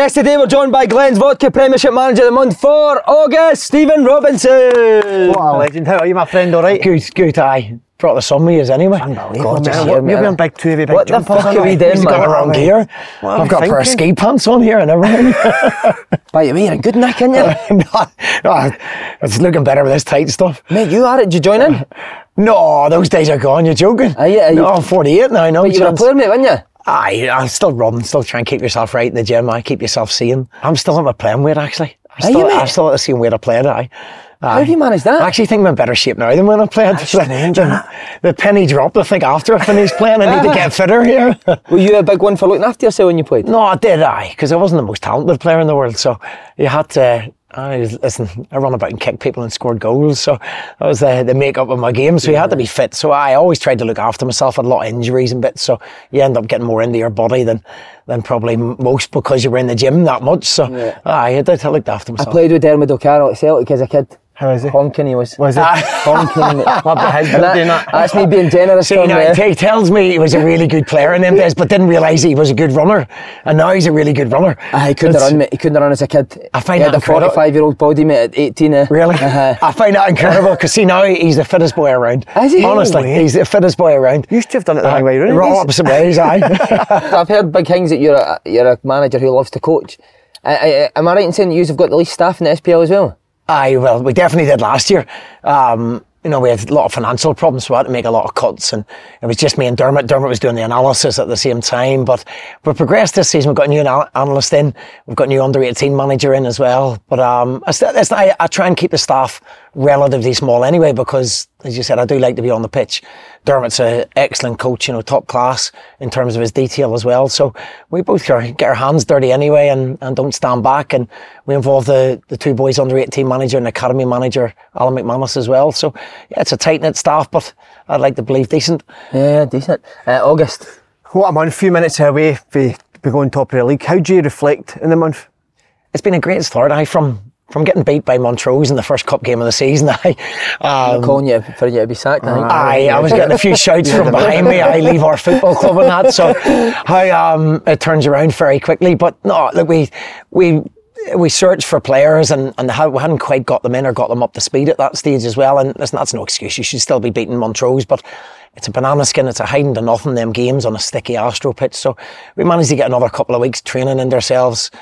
Yes, today we're joined by Glen's Vodka Premiership Manager of the Month for August, Stephen Robinson. What a legend. How are you, my friend? All right? Good, good, aye. Brought the sun with us anyway. Unbelievable, Gorgeous man. here, What- man. You're wearing big two heavy big What the fuck aren't we doing, He's man? got the wrong gear. I've got a pair of ski pants on here and everything. By the way, you're a good nick, aren't you? no, no, it's looking better with this tight stuff. Mate, you are it. Did you join in? No, those days are gone. You're joking? Are you- are you- no, I'm 48 now. No you were a player, mate, weren't you? Aye, I'm still running, still trying to keep yourself right in the gym. I keep yourself sane. I'm still at my playing weight actually. I Are still? I'm still at the same weight I played. Aye. How have you managed that? I actually think I'm in better shape now than when I played. strange, the, the penny dropped. I think after I finished playing, I need to get fitter here. Were you a big one for looking after yourself when you played? no, I did, I, because I wasn't the most talented player in the world. So you had to. I listen. I run about and kicked people and scored goals, so that was the the makeup of my game. So you had to be fit. So I always tried to look after myself. I had a lot of injuries and bits, so you end up getting more into your body than than probably most because you were in the gym that much. So aye, I did. I looked after myself. I played with Diarmuid O'Carroll at Celtic as a kid. How is he? Honking he was. Was it? Honking. What about his And that- that's me being generous. See, Tom, now, there. he tells me he was a really good player in them days, but didn't realise he was a good runner. And now he's a really good runner. Ah, he couldn't It's- run, mate. He couldn't run as a kid. I find he had that a incredible. 45 year old body, mate, at 18. eh? Really? Uh-huh. I find that incredible because see now he's the fittest boy around. Is he? Honestly, No way. he's the fittest boy around. You used to have done it the wrong way round. Right opposite ways, aye. I've heard big things that you're a, you're a manager who loves to coach. Uh, uh, am I right in saying you have got the least staff in the SPL as well? Aye, well, we definitely did last year. Um, you know, we had a lot of financial problems, so we had to make a lot of cuts, and it was just me and Diarmuid. Diarmuid was doing the analysis at the same time, but we've progressed this season. We've got a new anal- analyst in, we've got a new under 18 manager in as well. But um, I, I, I try and keep the staff relatively small anyway, because as you said, I do like to be on the pitch. Diarmuid's an excellent coach, you know, top class in terms of his detail as well. So we both get get our hands dirty anyway and, and don't stand back. And we involve the, the two boys under 18 manager and academy manager, Alan McManus as well. So yeah, it's a tight knit staff, but I'd like to believe decent. Yeah, decent. Uh, August. What a month, a few minutes away for be going top of the league. How do you reflect in the month? It's been a great start. I from from getting beat by Montrose in the first cup game of the season. I um, calling you for you to be sacked, I think. Aye, I was getting a few shouts from behind me. I leave our football club and that, so how um, it turns around very quickly. But no, look, we we we searched for players and and had, we hadn't quite got them in or got them up to speed at that stage as well. And listen, that's no excuse. You should still be beating Montrose, but. It's a banana skin. It's a hiding to nothing. Them games on a sticky Astro pitch. So we managed to get another couple of weeks training in ourselves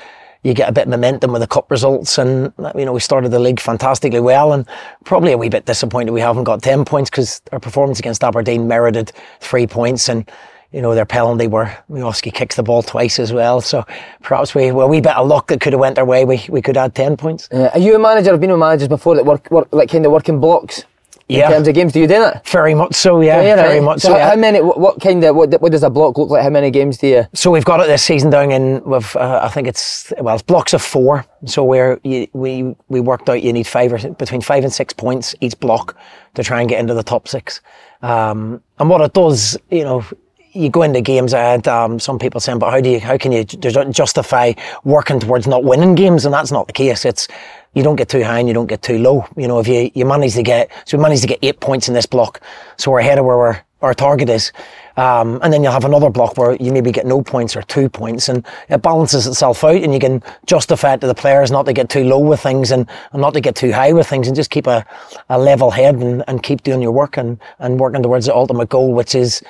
you get a bit of momentum with the cup results and you know we started the league fantastically well and probably a wee bit disappointed we haven't got 10 points because our performance against Aberdeen merited three points and you know their penalty where Miovski kicks the ball twice as well so perhaps we well we bit of luck that could have went our way we, we could add 10 points Uh, are you a manager? I've been with managers before that work, work like kind of working blocks. Yeah. In terms of games, do you do that? very much so yeah, Yeah, very right. much so. so, how- yeah. How many? What, what kind of? What, what does a block look like? How many games do you? So we've got it this season down in with uh, I think it's well it's blocks of four. So where you, we we worked out you need five or between five and six points each block to try and get into the top six. Um, and what it does, you know, you go into games. I had um, some people saying, but how do you how can you ju- justify working towards not winning games? And that's not the case. It's you don't get too high and you don't get too low. You know, if you you manage to get so we managed to get eight points in this block, so we're ahead of where we're, our target is. Um, and then you'll have another block where you maybe get no points or two points, and it balances itself out, and you can justify it to the players not to get too low with things and, and not to get too high with things, and just keep a, a level head and, and keep doing your work and, and working towards the ultimate goal, which is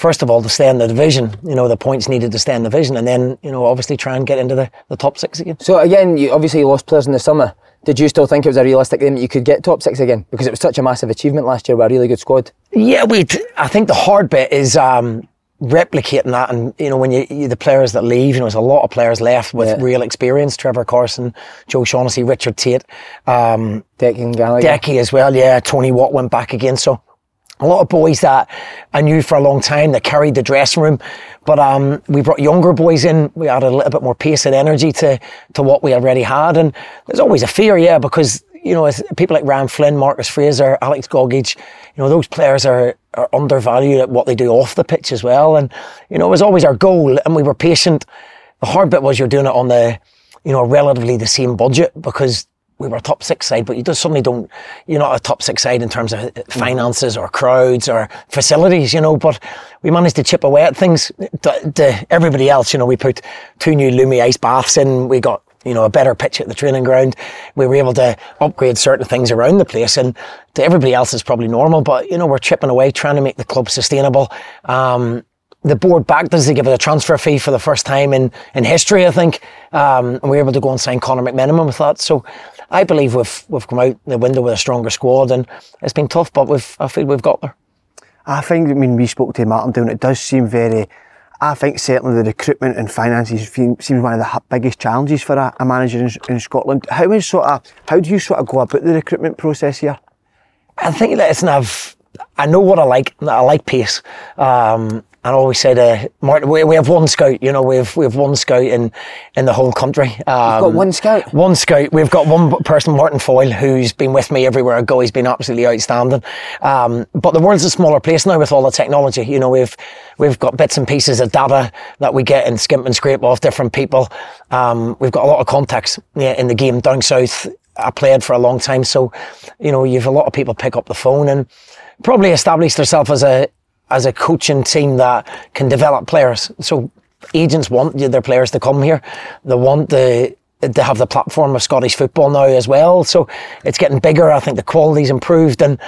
first of all, to stay in the division, you know, the points needed to stay in the division, and then, you know, obviously try and get into the, the top six again. So again, you obviously lost players in the summer. Did you still think it was a realistic aim that you could get top six again? Because it was such a massive achievement last year with a really good squad. Yeah, we. I think the hard bit is um, replicating that, and you know, when you, you, the players that leave, you know, there's a lot of players left with Yeah. real experience. Trevor Carson, Joe Shaughnessy, Richard Tait, um, Decky and Gallagher. Decky as well. Yeah, Tony Watt went back again. So a lot of boys that I knew for a long time that carried the dressing room. But um, we brought younger boys in. We added a little bit more pace and energy to to what we already had. And there's always a fear, yeah, because you know people like Ryan Flynn, Marcus Fraser, Alex Gogic, you know those players are are undervalued at what they do off the pitch as well. And you know it was always our goal, and we were patient. The hard bit was you're doing it on the you know relatively the same budget because we were a top six side, but you just suddenly don't, you're not a top six side in terms of finances or crowds or facilities, you know, but we managed to chip away at things. To, to everybody else, you know, we put two new Lumi ice baths in, we got, you know, a better pitch at the training ground. We were able to upgrade certain things around the place and to everybody else it's probably normal, but, you know, we're chipping away, trying to make the club sustainable. Um, the board backed us to give it a transfer fee for the first time in, in history, I think. Um, and we were able to go and sign Conor McMenamin with that. So I believe we've we've come out the window with a stronger squad, and it's been tough, but we've I feel we've got there. I think when we spoke to Martin Down, it does seem very. I think certainly the recruitment and finances seems one of the biggest challenges for a, a manager in, in Scotland. How is sort of how do you sort of go about the recruitment process here? I think that it's I've I know what I like. I like pace. Um, and I always say to Martin, we, we have one scout. You know, we have we have one scout in in the whole country. Um, got one scout? One scout. We've got one person, Martin Foyle, who's been with me everywhere I go. He's been absolutely outstanding. Um, but the world's a smaller place now with all the technology. You know, we've we've got bits and pieces of data that we get and skimp and scrape off different people. Um, we've got a lot of contacts yeah, in the game down south. I played for a long time, so you know you've a lot of people pick up the phone and probably establish themselves as a as a coaching team that can develop players. So agents want their players to come here. They want the they have the platform of Scottish football now as well. So it's getting bigger. I think the quality's improved, and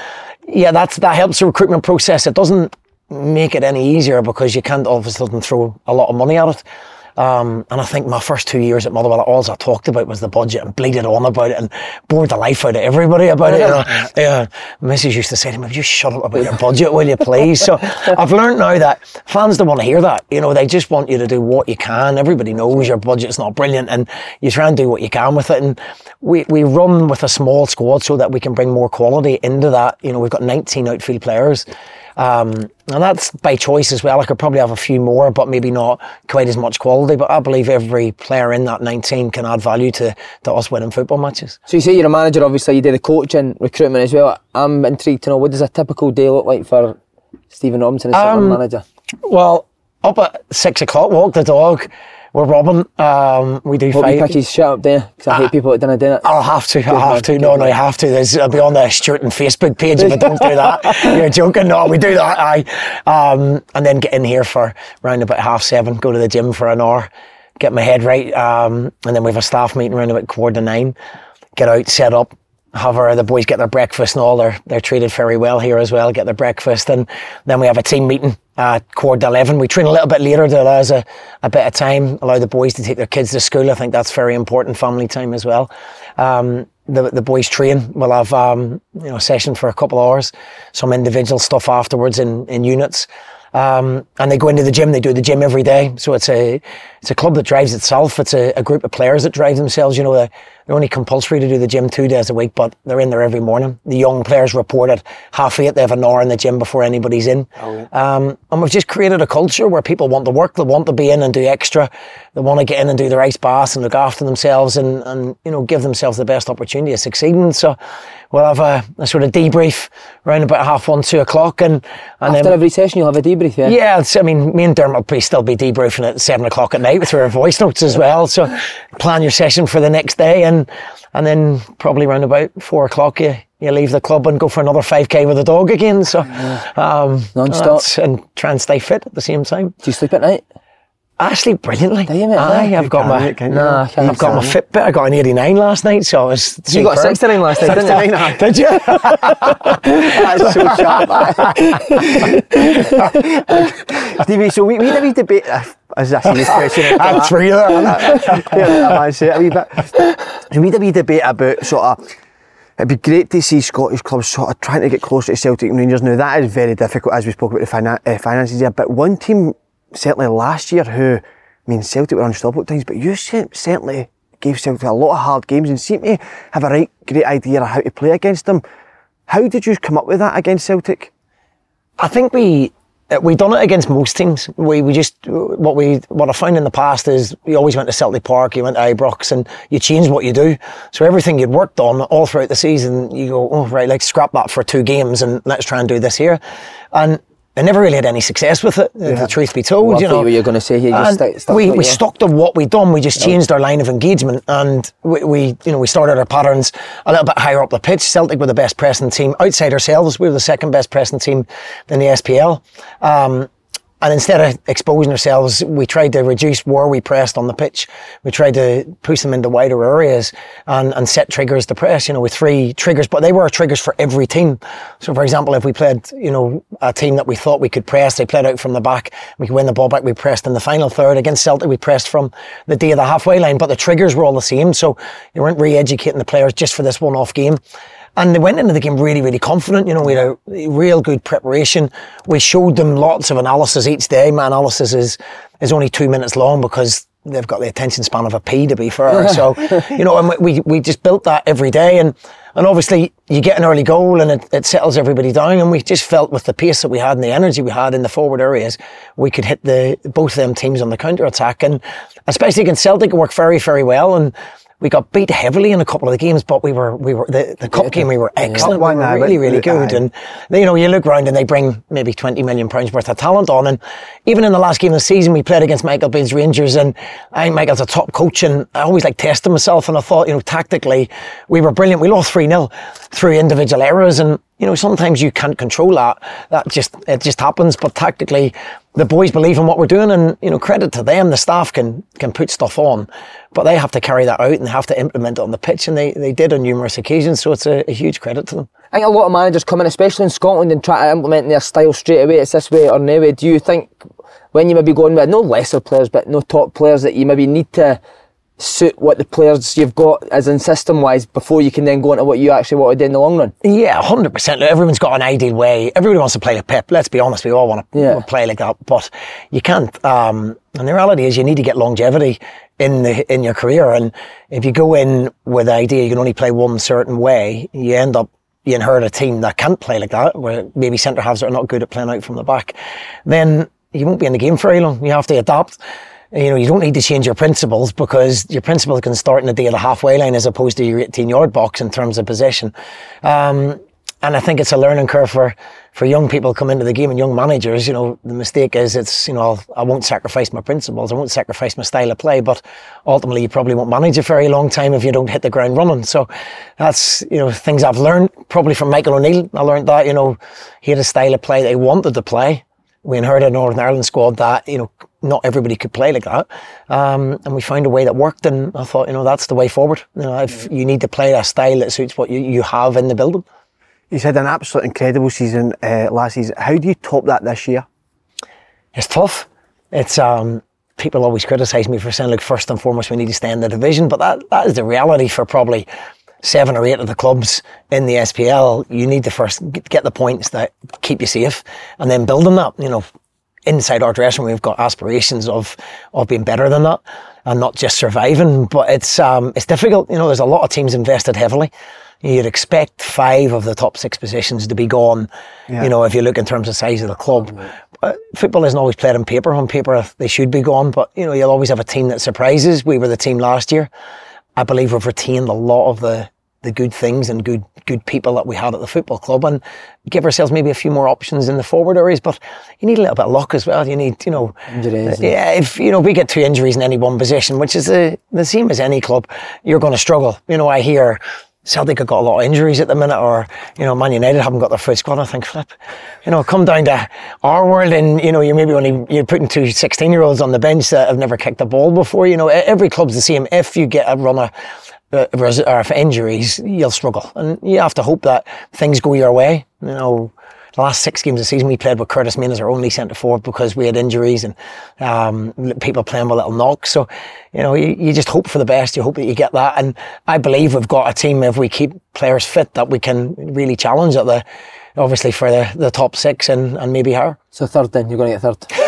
yeah, that's that helps the recruitment process. It doesn't make it any easier because you can't all of a sudden throw a lot of money at it. Um, and I think my first two years at Motherwell, all I talked about was the budget and bleated on about it and bored the life out of everybody about it. You know? Yeah, Mrs. used to say to me, "You shut up about your budget, will you, please?" So I've learned now that fans don't want to hear that. You know, they just want you to do what you can. Everybody knows your budget's not brilliant, and you try and do what you can with it. And we we run with a small squad so that we can bring more quality into that. You know, we've got 19 outfield players. Um, and that's by choice as well. I could probably have a few more, but maybe not quite as much quality. But I believe every player in that 19 can add value to, to us winning football matches. So you say you're a manager, obviously you do the coaching, recruitment as well. I'm intrigued to know what does a typical day look like for Stephen Robinson as Um, manager? Well, up at six o'clock, walk the dog. We're robbing. Um, we do five. wee pitches shut up there? Because I hate people that didn't do it. I'll have to. I'll have to. No, no, you have to. There's, I'll be on the Stuart and Facebook page if I don't do that. You're joking. No, we do that. I, um, and then get in here for round about half seven. Go to the gym for an hour, get my head right, um, and then we have a staff meeting around about quarter to nine. Get out, set up. Have the boys get their breakfast and all. They're they're treated very well here as well. Get their breakfast and then we have a team meeting at quarter to eleven. We train a little bit later to allow us a, a bit of time, allow the boys to take their kids to school. I think that's very important, family time as well. Um, the the boys train. We'll have um, you know a session for a couple of hours, some individual stuff afterwards in in units. Um, and they go into the gym. They do the gym every day. So it's a it's a club that drives itself. It's a, a group of players that drive themselves. You know, they're, they're only compulsory to do the gym two days a week, but they're in there every morning. The young players report at half eight. They have an hour in the gym before anybody's in. Um, and we've just created a culture where people want to work. They want to be in and do extra. They want to get in and do their ice baths and look after themselves and, and you know give themselves the best opportunity of succeeding. So we'll have a, a sort of debrief around about half one, two o'clock, and and After then every session, you'll have a debrief. debrief, yeah. Yeah, it's, I mean, me and Diarmuid will still be debriefing at seven o'clock at night through our voice notes as well. So plan your session for the next day, and and then probably around about four o'clock you you leave the club and go for another five k with the dog again. So um, Non-stop. and try and stay fit at the same time. Do you sleep at night? Sleep brilliantly. Do you, mate? Aye, I've got my mate. Nah. I've got my Fitbit. I got an 89 last night, so I it's You got a 69 last night, didn't you? Did you? That's so sharp. Stevie, so we, we had a wee debate. Uh, as I see this question, I'm three there. yeah, I say it a wee bit. So we had a wee debate about sort of. It'd be great to see Scottish clubs sort of trying to get closer to Celtic and Rangers. Now that is very difficult, as we spoke about the finan- uh, finances here. But one team certainly last year who, I mean, Celtic were unstoppable at times, but you certainly gave Celtic a lot of hard games and seemed to have a right great idea of how to play against them. How did you come up with that against Celtic? I think we uh, we done it against most teams. We we just what we what I found in the past is you always went to Celtic Park, you went to Ibrox, and you changed what you do. So everything you'd worked on all throughout the season, you go, oh right, like scrap that for two games and let's try and do this here, and. I never really had any success with it, if the truth be told. Well, you know, you were gonna say here, you just And stuck- stuck we to what we were. stuck to what we done. We just changed our line of engagement, and we, we you know we started our patterns a little bit higher up the pitch. Celtic were the best pressing team outside ourselves. We were the second best pressing team in the SPL. Um, and instead of exposing ourselves, we tried to reduce where we pressed on the pitch. We tried to push them into wider areas and, and set triggers to press, you know, with three triggers, but they were triggers for every team. So for example, if we played, you know, a team that we thought we could press, they played out from the back, we could win the ball back, we pressed in the final third. Against Celtic, we pressed from the day of the halfway line, but the triggers were all the same. So you weren't re-educating the players just for this one-off game. And they went into the game really, really confident. You know, we had a real good preparation. We showed them lots of analysis each day. My analysis is, is only two minutes long because they've got the attention span of a pea, to be fair. so, you know, and we, we just built that every day. And, and obviously you get an early goal and it, it settles everybody down. And we just felt with the pace that we had and the energy we had in the forward areas, we could hit the, both of them teams on the counter attack. And especially against Celtic, it worked very, very well. And, we got beat heavily in a couple of the games, but we were we were the, the cup game we were excellent. Cup one, we were really really good, and you know you look round and they bring maybe twenty million pounds worth of talent on, and even in the last game of the season we played against Michael Beale's Rangers, and I think Michael's a top coach, and I always like testing myself, and I thought you know tactically we were brilliant. We lost three 0 through individual errors, and you know sometimes you can't control that. That just it just happens, but tactically the boys believe in what we're doing, and you know credit to them. The staff can can put stuff on, but they have to carry that out and they have to implement it on the pitch, and they, they did on numerous occasions. So it's a, a huge credit to them. I think a lot of managers come in, especially in Scotland, and try to implement their style straight away. It's this way or no way. Do you think when you maybe going with no lesser players, but no top players, that you maybe need to suit what the players you've got as in system wise before you can then go into what you actually want to do in the long run? Yeah, hundred percent. Everyone's got an ideal way. Everybody wants to play like Pep. Let's be honest, we all want to Yeah. play like that, but you can't. Um, and the reality is, you need to get longevity in the in your career. And if you go in with the idea you can only play one certain way, you end up you inherit a team that can't play like that, where maybe centre halves are not good at playing out from the back. Then you won't be in the game for very long. You have to adapt. You know, you don't need to change your principles because your principles can start in the day of the halfway line as opposed to your 18 yard box in terms of possession. Um, and I think it's a learning curve for, for young people come into the game and young managers. You know, the mistake is it's, you know, I'll, I won't sacrifice my principles. I won't sacrifice my style of play, but ultimately you probably won't manage a very long time if you don't hit the ground running. So that's, you know, things I've learned probably from Michael O'Neill. I learned that, you know, he had a style of play that he wanted to play. We inherited a Northern Ireland squad that, you know, not everybody could play like that. Um, and we found a way that worked. And I thought, you know, that's the way forward. You know, if you need to play a style that suits what you, you have in the building. He's had an absolute incredible season uh, last season. How do you top that this year? It's tough. It's um, people always criticise me for saying, like, first and foremost, we need to stay in the division, but that that is the reality for probably seven or eight of the clubs in the SPL. You need to first get get the points that keep you safe, and then build on that. You know, inside our dressing room, we've got aspirations of of being better than that, and not just surviving. But it's um, it's difficult. You know, there's a lot of teams invested heavily. You'd expect five of the top six positions to be gone. You know, if you look in terms of size of the club. But football isn't always played on paper. On paper, they should be gone. But you know, you'll always have a team that surprises. We were the team last year. I believe we've retained a lot of the the good things and good good people that we had at the football club and give ourselves maybe a few more options in the forward areas. But you need a little bit of luck as well. You need, you know, Injuries. yeah. If you know we get two injuries in any one position, which is the the same as any club, you're going to struggle. You know, I hear. Celtic have got a lot of injuries at the minute, or you know, Man United haven't got their full squad. I think, flip, you know, come down to our world, and you know, you're maybe only you're putting two 16 year olds on the bench that have never kicked a ball before. You know, every club's the same. If you get a run of res- or if injuries, you'll struggle, and you have to hope that things go your way. You know, the last six games of the season we played with Curtis Main as our only centre forward because we had injuries and um, people playing with little knocks. So, you know, you, you just hope for the best. You hope that you get that. And I believe we've got a team, if we keep players fit, that we can really challenge at the, obviously for the, the top six and, and maybe higher. So third then, you're going to get third.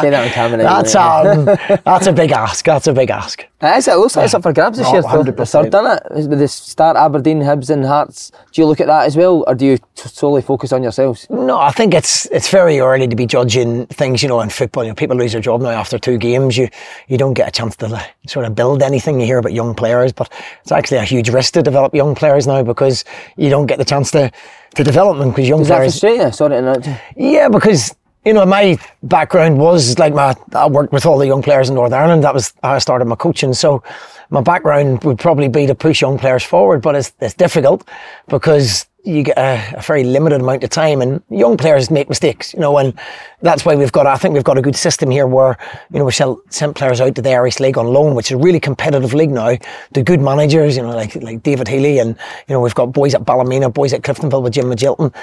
Say that on camera. That's, um, that's a big ask. That's a big ask. It is, it looks like it's up for grabs this Oh, year. though. 100%. third, doesn't it? With the start Aberdeen, Hibs, and Hearts. Do you look at that as well, or do you solely focus on yourselves? No, I think it's it's very early to be judging things. You know, in football, you know, people lose their job now after two games. You you don't get a chance to sort of build anything. You hear about young players, but it's actually a huge risk to develop young players now because you don't get the chance to to develop them because young Does that players. frustrate you? Sorry to interrupt. Yeah, because you know my background was like my I worked with all the young players in Northern Ireland. That was how I started my coaching. So my background would probably be to push young players forward, but it's it's difficult because you get a, a very limited amount of time, and young players make mistakes. You know, and that's why we've got. I think we've got a good system here where you know we sell, sent players out to the Irish League on loan, which is a really competitive league now. The good managers, you know, like like David Healy, and you know we've got boys at Ballymena, boys at Cliftonville with Jim Magilton,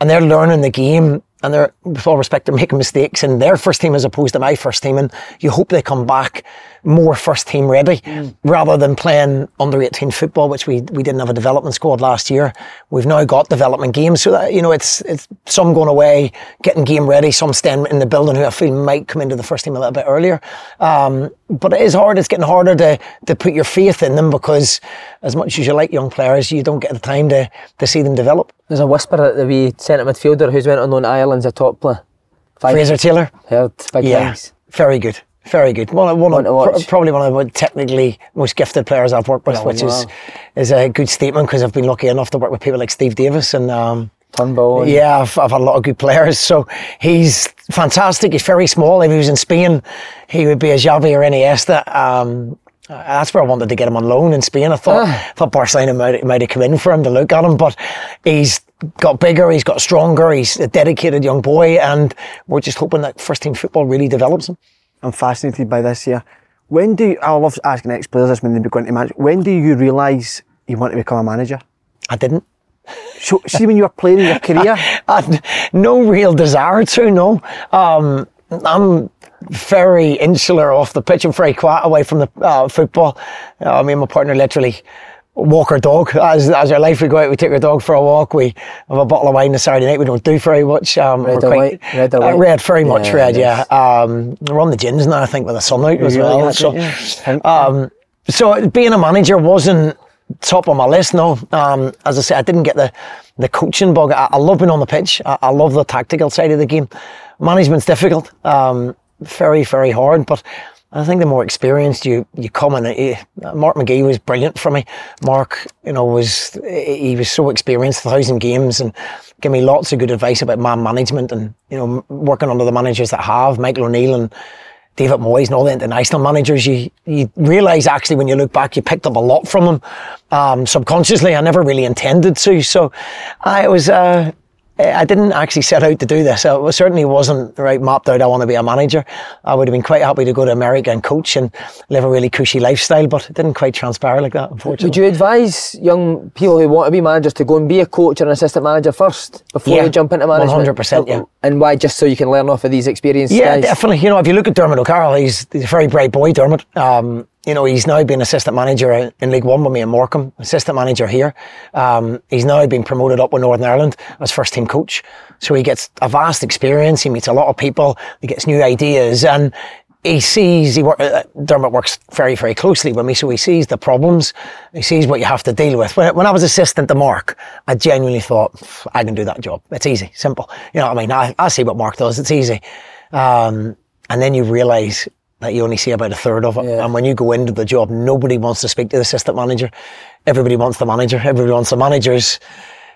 and they're learning the game and they're, with all respect, they're making mistakes in their first team as opposed to my first team. And you hope they come back more first team ready rather than playing under 18 football, which we, we didn't have a development squad last year. We've now got development games. So that, you know, it's, it's some going away, getting game ready, some staying in the building who I feel might come into the first team a little bit earlier. Um, but it is hard. It's getting harder to, to put your faith in them because as much as you like young players, you don't get the time to, to see them develop. There's a whisper that the wee centre midfielder who's went on Ireland's a top player. Five Fraser Taylor. Heard big Yeah, things. very good. Very good. One, of- one One of, pr- probably one of the technically most gifted players I've worked with, Yeah, which is wow. is a good statement because I've been lucky enough to work with people like Steve Davis and um, Turnbull. and- yeah, I've, I've had a lot of good players. So he's fantastic. He's very small. If he was in Spain, he would be a Xavi or Iniesta. Um, that's where I wanted to get him on loan in Spain. I thought, Ah. thought Barcelona might, might have come in for him to look at him, but he's got bigger, he's got stronger, he's a dedicated young boy, and we're just hoping that first team football really develops him. I'm fascinated by this here. When do you, I love asking ex players this when they go into manage. When do you realise you want to become a manager? I didn't. So, see when you were playing in your career, I had no real desire to, no. Um, I'm very insular off the pitch. I'm very quiet away from the uh, football. Uh, me and my partner literally walk our dog. As, as our life, we go out, we take our dog for a walk. We have a bottle of wine on Saturday night. We don't do very much. Um, Red or white? Red or uh, red, very much Yeah, red, yeah. Um, we're on the gins now, I think, with the sun out as well. So, it, yeah. Um, so being a manager wasn't top on my list. No, um, as I said, I didn't get the the coaching bug. I, I love being on the pitch. I, I love the tactical side of the game. Management's difficult, um, very very hard, but. I think the more experienced you you come in, eh, Mark McGee was brilliant for me. Mark, you know, was he was so experienced, a thousand games, and gave me lots of good advice about man management and you know working under the managers that have Michael O'Neill and David Moyes and all the international managers, you you realise actually when you look back, you picked up a lot from them um, subconsciously. I never really intended to, so I was. Uh, I didn't actually set out to do this. I certainly wasn't right mapped out. I want to be a manager. I would have been quite happy to go to America and coach and live a really cushy lifestyle, but it didn't quite transpire like that, unfortunately. Would you advise young people who want to be managers to go and be a coach or an assistant manager first before Yeah, they jump into management? 100%, yeah. And why? Just so you can learn off of these experienced Yeah, guys. definitely. You know, if you look at Diarmuid O'Carroll, he's, he's a very bright boy, Diarmuid. Um, you know, he's now been assistant manager in League One with me in Morecambe, assistant manager here. Um, he's now been promoted up with Northern Ireland as first team coach. So he gets a vast experience. He meets a lot of people. He gets new ideas and he sees, he work, uh, Diarmuid works very, very closely with me. So he sees the problems. He sees what you have to deal with. When, when I was assistant to Mark, I genuinely thought, I can do that job. It's easy, simple. You know what I mean? I, I see what Mark does. It's easy. Um, and then you realise that you only see about a third of it. Yeah. And when you go into the job, nobody wants to speak to the assistant manager. Everybody wants the manager. Everybody wants the manager's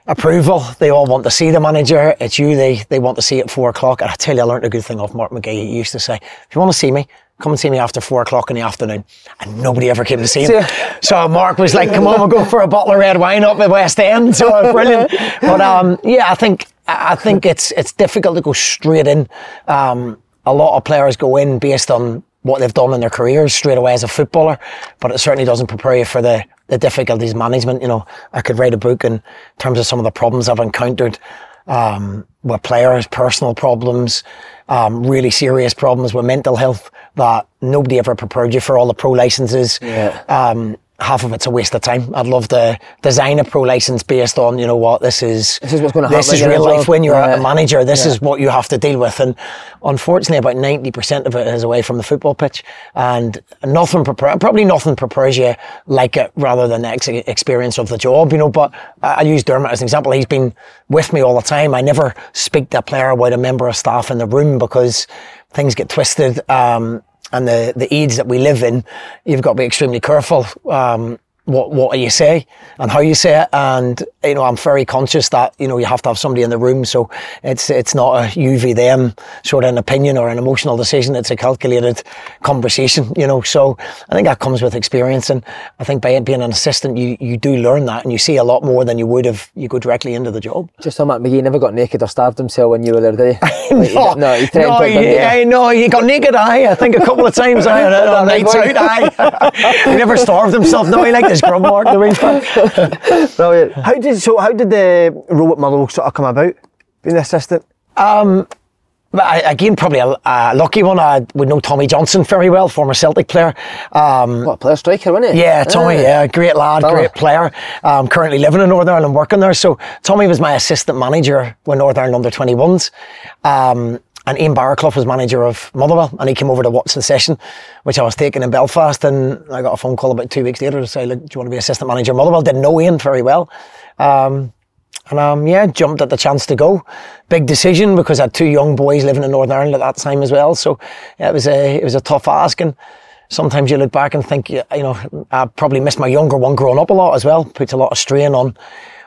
approval. They all want to see the manager. It's you. They they want to see at four o'clock. And I tell you, I learned a good thing off Mark McGee. He used to say, "If you want to see me, come and see me after four o'clock in the afternoon." And nobody ever came to see him. So Mark was like, "Come on, we'll go for a bottle of red wine up at West End." So brilliant. But um, yeah, I think I think it's it's difficult to go straight in. Um, a lot of players go in based on what they've done in their careers straight away as a footballer, but it certainly doesn't prepare you for the, the difficulties management. You know, I could write a book in terms of some of the problems I've encountered um, with players, personal problems, um, really serious problems with mental health that nobody ever prepared you for all the pro licenses. Yeah. Um, half of it's a waste of time. I'd love to design a pro license based on, you know what, this is This is what's gonna This is real life job. when you're Yeah. a manager. This Yeah. is what you have to deal with. And unfortunately, about 90% of it is away from the football pitch. And nothing prepare, probably nothing prepares you like it rather than the ex- experience of the job, you know. But I I use Diarmuid as an example. He's been with me all the time. I never speak to a player about a member of staff in the room because things get twisted. Um, and the, the age that we live in, you've got to be extremely careful. Um, what what you say and how you say it. And you know, I'm very conscious that you know you have to have somebody in the room, so it's it's not a you v them sort of an opinion or an emotional decision. It's a calculated conversation. You know, so I think that comes with experience, and I think by being an assistant, you you do learn that, and you see a lot more than you would if you go directly into the job. Just on Mark McGee never got naked or starved himself when you were there, did he? Like, no, no, he no, he? I know he got naked. I, I think a couple of times. I on, That nights out. I, he never starved himself. No, he liked his grub mark. The range Brilliant. How did so? How did the role at Motherwell sort of come about? Being the assistant. Um, But I, again, probably a, a lucky one. I would know Tommy Johnson very well, former Celtic player. Um, What, a player striker, wasn't he? yeah, Tommy, Ah. yeah, great lad, great player. Um, currently living in Northern Ireland, working there. So Tommy was my assistant manager when Northern Ireland under 21s. Um, and Ian Barraclough was manager of Motherwell, and he came over to watch the session, which I was taking in Belfast. And I got a phone call about two weeks later to say, Look, do you want to be assistant manager of Motherwell? Didn't know Ian very well. Um, and um, yeah, jumped at the chance to go. Big decision because I had two young boys living in Northern Ireland at that time as well. So yeah, it was a it was a tough ask. And sometimes you look back and think, you know, I probably missed my younger one growing up a lot as well. Puts a lot of strain on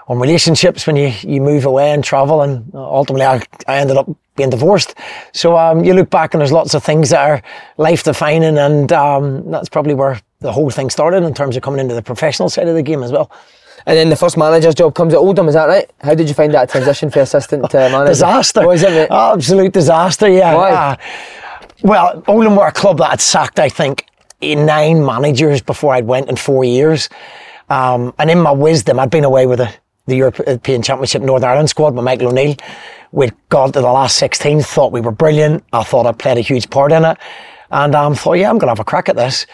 on relationships when you, you move away and travel. And ultimately, I, I ended up being divorced. So um, you look back and there's lots of things that are life defining, and um, that's probably where the whole thing started in terms of coming into the professional side of the game as well. And then the first manager's job comes at Oldham, is that right? How did you find that transition from assistant to manager? disaster. Was it, mate? Absolute disaster, yeah. Why? Uh, well, Oldham were a club that had sacked, I think, nine managers before I'd went in four years. Um, and in my wisdom, I'd been away with the, the European Championship Northern Ireland squad with Michael O'Neill. We'd got to the last 16, thought we were brilliant. I thought I played a huge part in it. And um, thought, yeah, I'm going to have a crack at this.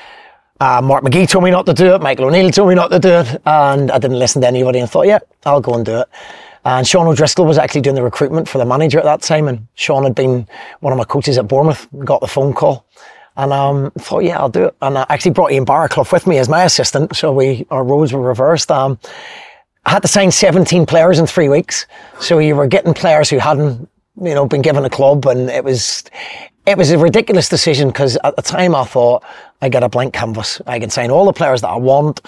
Uh, Mark McGee told me not to do it. Michael O'Neill told me not to do it. And I didn't listen to anybody and thought, yeah, I'll go and do it. And Sean O'Driscoll was actually doing the recruitment for the manager at that time. And Sean had been one of my coaches at Bournemouth, got the phone call. And um, thought, yeah, I'll do it. And I actually brought Ian Barraclough with me as my assistant. So we our roles were reversed. Um, I had to sign 17 players in three weeks. So you were getting players who hadn't, you know, been given a club. And it was, it was a ridiculous decision because at the time I thought I get a blank canvas. I can sign all the players that I want.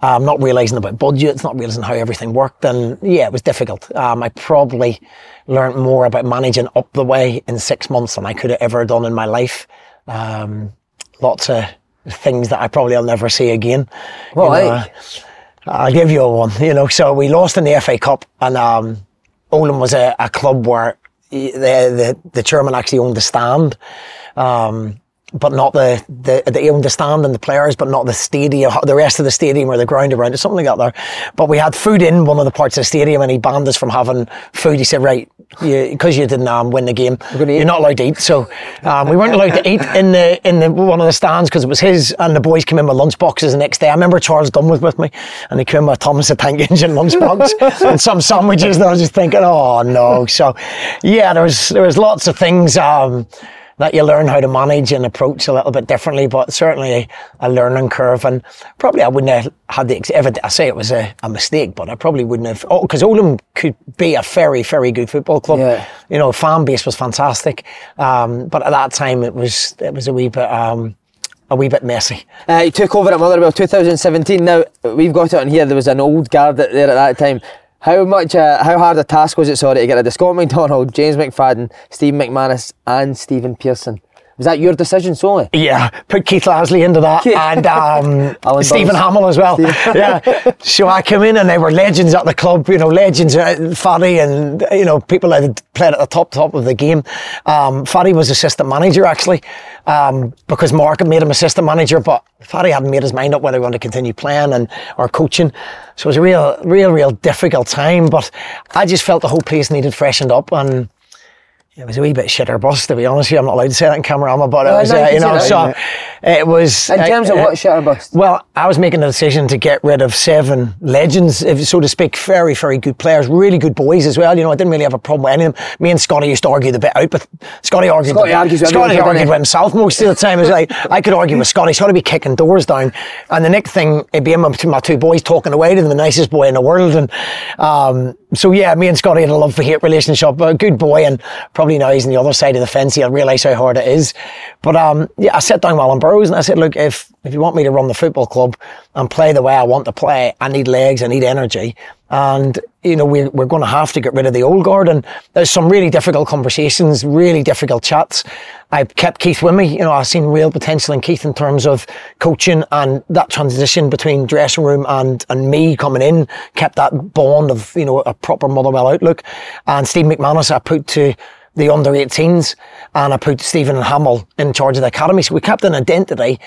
I'm not realizing about budgets, not realizing how everything worked. And yeah, it was difficult. Um, I probably learned more about managing up the way in six months than I could have ever done in my life. Um, lots of things that I probably will never see again. Well, You know, like? I'll give you one. You know, so we lost in the FA Cup, and um, Oldham was a, a club where the, the the chairman actually owned the stand, um, but not the the the stand and the players, but not the stadium, the rest of the stadium or the ground around it, something like that there. But we had food in one of the parts of the stadium, and he banned us from having food. He said, "Right, because you, didn't um, win the game, you're not allowed to eat." So um, we weren't allowed to eat in the in the one of the stands because it was his, and the boys came in with lunch boxes the next day. I remember Charles Dunne was with me, and he came with Thomas the Tank Engine lunchbox and some sandwiches. And I was just thinking, "Oh no!" So yeah, there was there was lots of things. Um, that you learn how to manage and approach a little bit differently, but certainly a, learning curve. And probably I wouldn't have had the, ever, I say it was a, a mistake, but I probably wouldn't have, oh, because Oldham could be a very, very good football club. Yeah. You know, fan base was fantastic. Um, but at that time it was, it was a wee bit, um, a wee bit messy. Uh, he took over at Motherwell 2017. Now we've got it on here. There was an old guard there at that time. How much, uh, how hard a task was it, sorry, to get of Scott McDonald, James McFadden, Steve McManus, and Stephen Pearson? Was that your decision solely? Yeah, put Keith Lasley into that and um, Steven Hammell as well. yeah, so I came in and they were legends at the club. You know, legends, uh, Faddy and you know people that had played at the top top of the game. Um, Faddy was assistant manager actually um, because Mark had made him assistant manager, but Faddy hadn't made his mind up whether he wanted to continue playing and or coaching. So it was a real, real, real difficult time. But I just felt the whole place needed freshened up and it was a wee bit shitter bus, to be honest with you. I'm not allowed to say that in camera, but it was, uh, you know, so it was. In terms uh, of what shitter bus? Well, I was making a decision to get rid of seven legends, if so to speak, very, very good players, really good boys as well. You know, I didn't really have a problem with any of them. Me and Scotty used to argue the bit out, but Scotty argued, Scotty argues with Scotty argued with himself most of the time. It was like, I could argue with Scotty. Scotty be kicking doors down. And the next thing, it'd be between my two boys talking away to them, the nicest boy in the world. And um, so, yeah, me and Scotty had a love for hate relationship. But a good boy, and probably now he's on the other side of the fence. He'll realise how hard it is. But um, yeah, I sat down with Alan Burrows and I said, look, if if you want me to run the football club and play the way I want to play, I need legs, I need energy. And, you know, we're, we're going to have to get rid of the old guard. And there's some really difficult conversations, really difficult chats. I kept Keith with me. You know, I've seen real potential in Keith in terms of coaching and that transition between dressing room and, and me coming in, kept that bond of, you know, a proper Motherwell outlook. And Steve McManus, I put to, the under 18s and I put Stephen and Hammell in charge of the academy. So we kept an identity.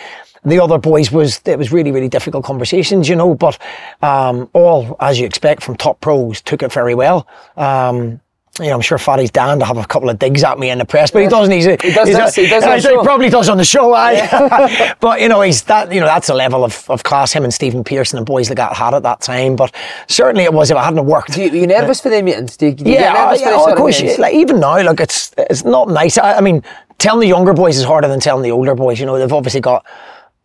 The other boys was, it was really, really difficult conversations, you know, but, um, all, as you expect from top pros, took it very well. Um, you know, I'm sure Faddy's down to have a couple of digs at me in the press, but he doesn't. He's He does he's this- a- he does I the probably does on the show. aye. but you know, he's that. You know, that's a level of, of class. Him and Stephen Pearson and boys that got had at that time. But certainly it was if I hadn't worked. You, were you nervous for the meetings? Do you, do you Yeah, get nervous uh, for yeah, oh, of course. meetings? Like even now, like it's it's not nice. I, I mean, telling the younger boys is harder than telling the older boys. You know, they've obviously got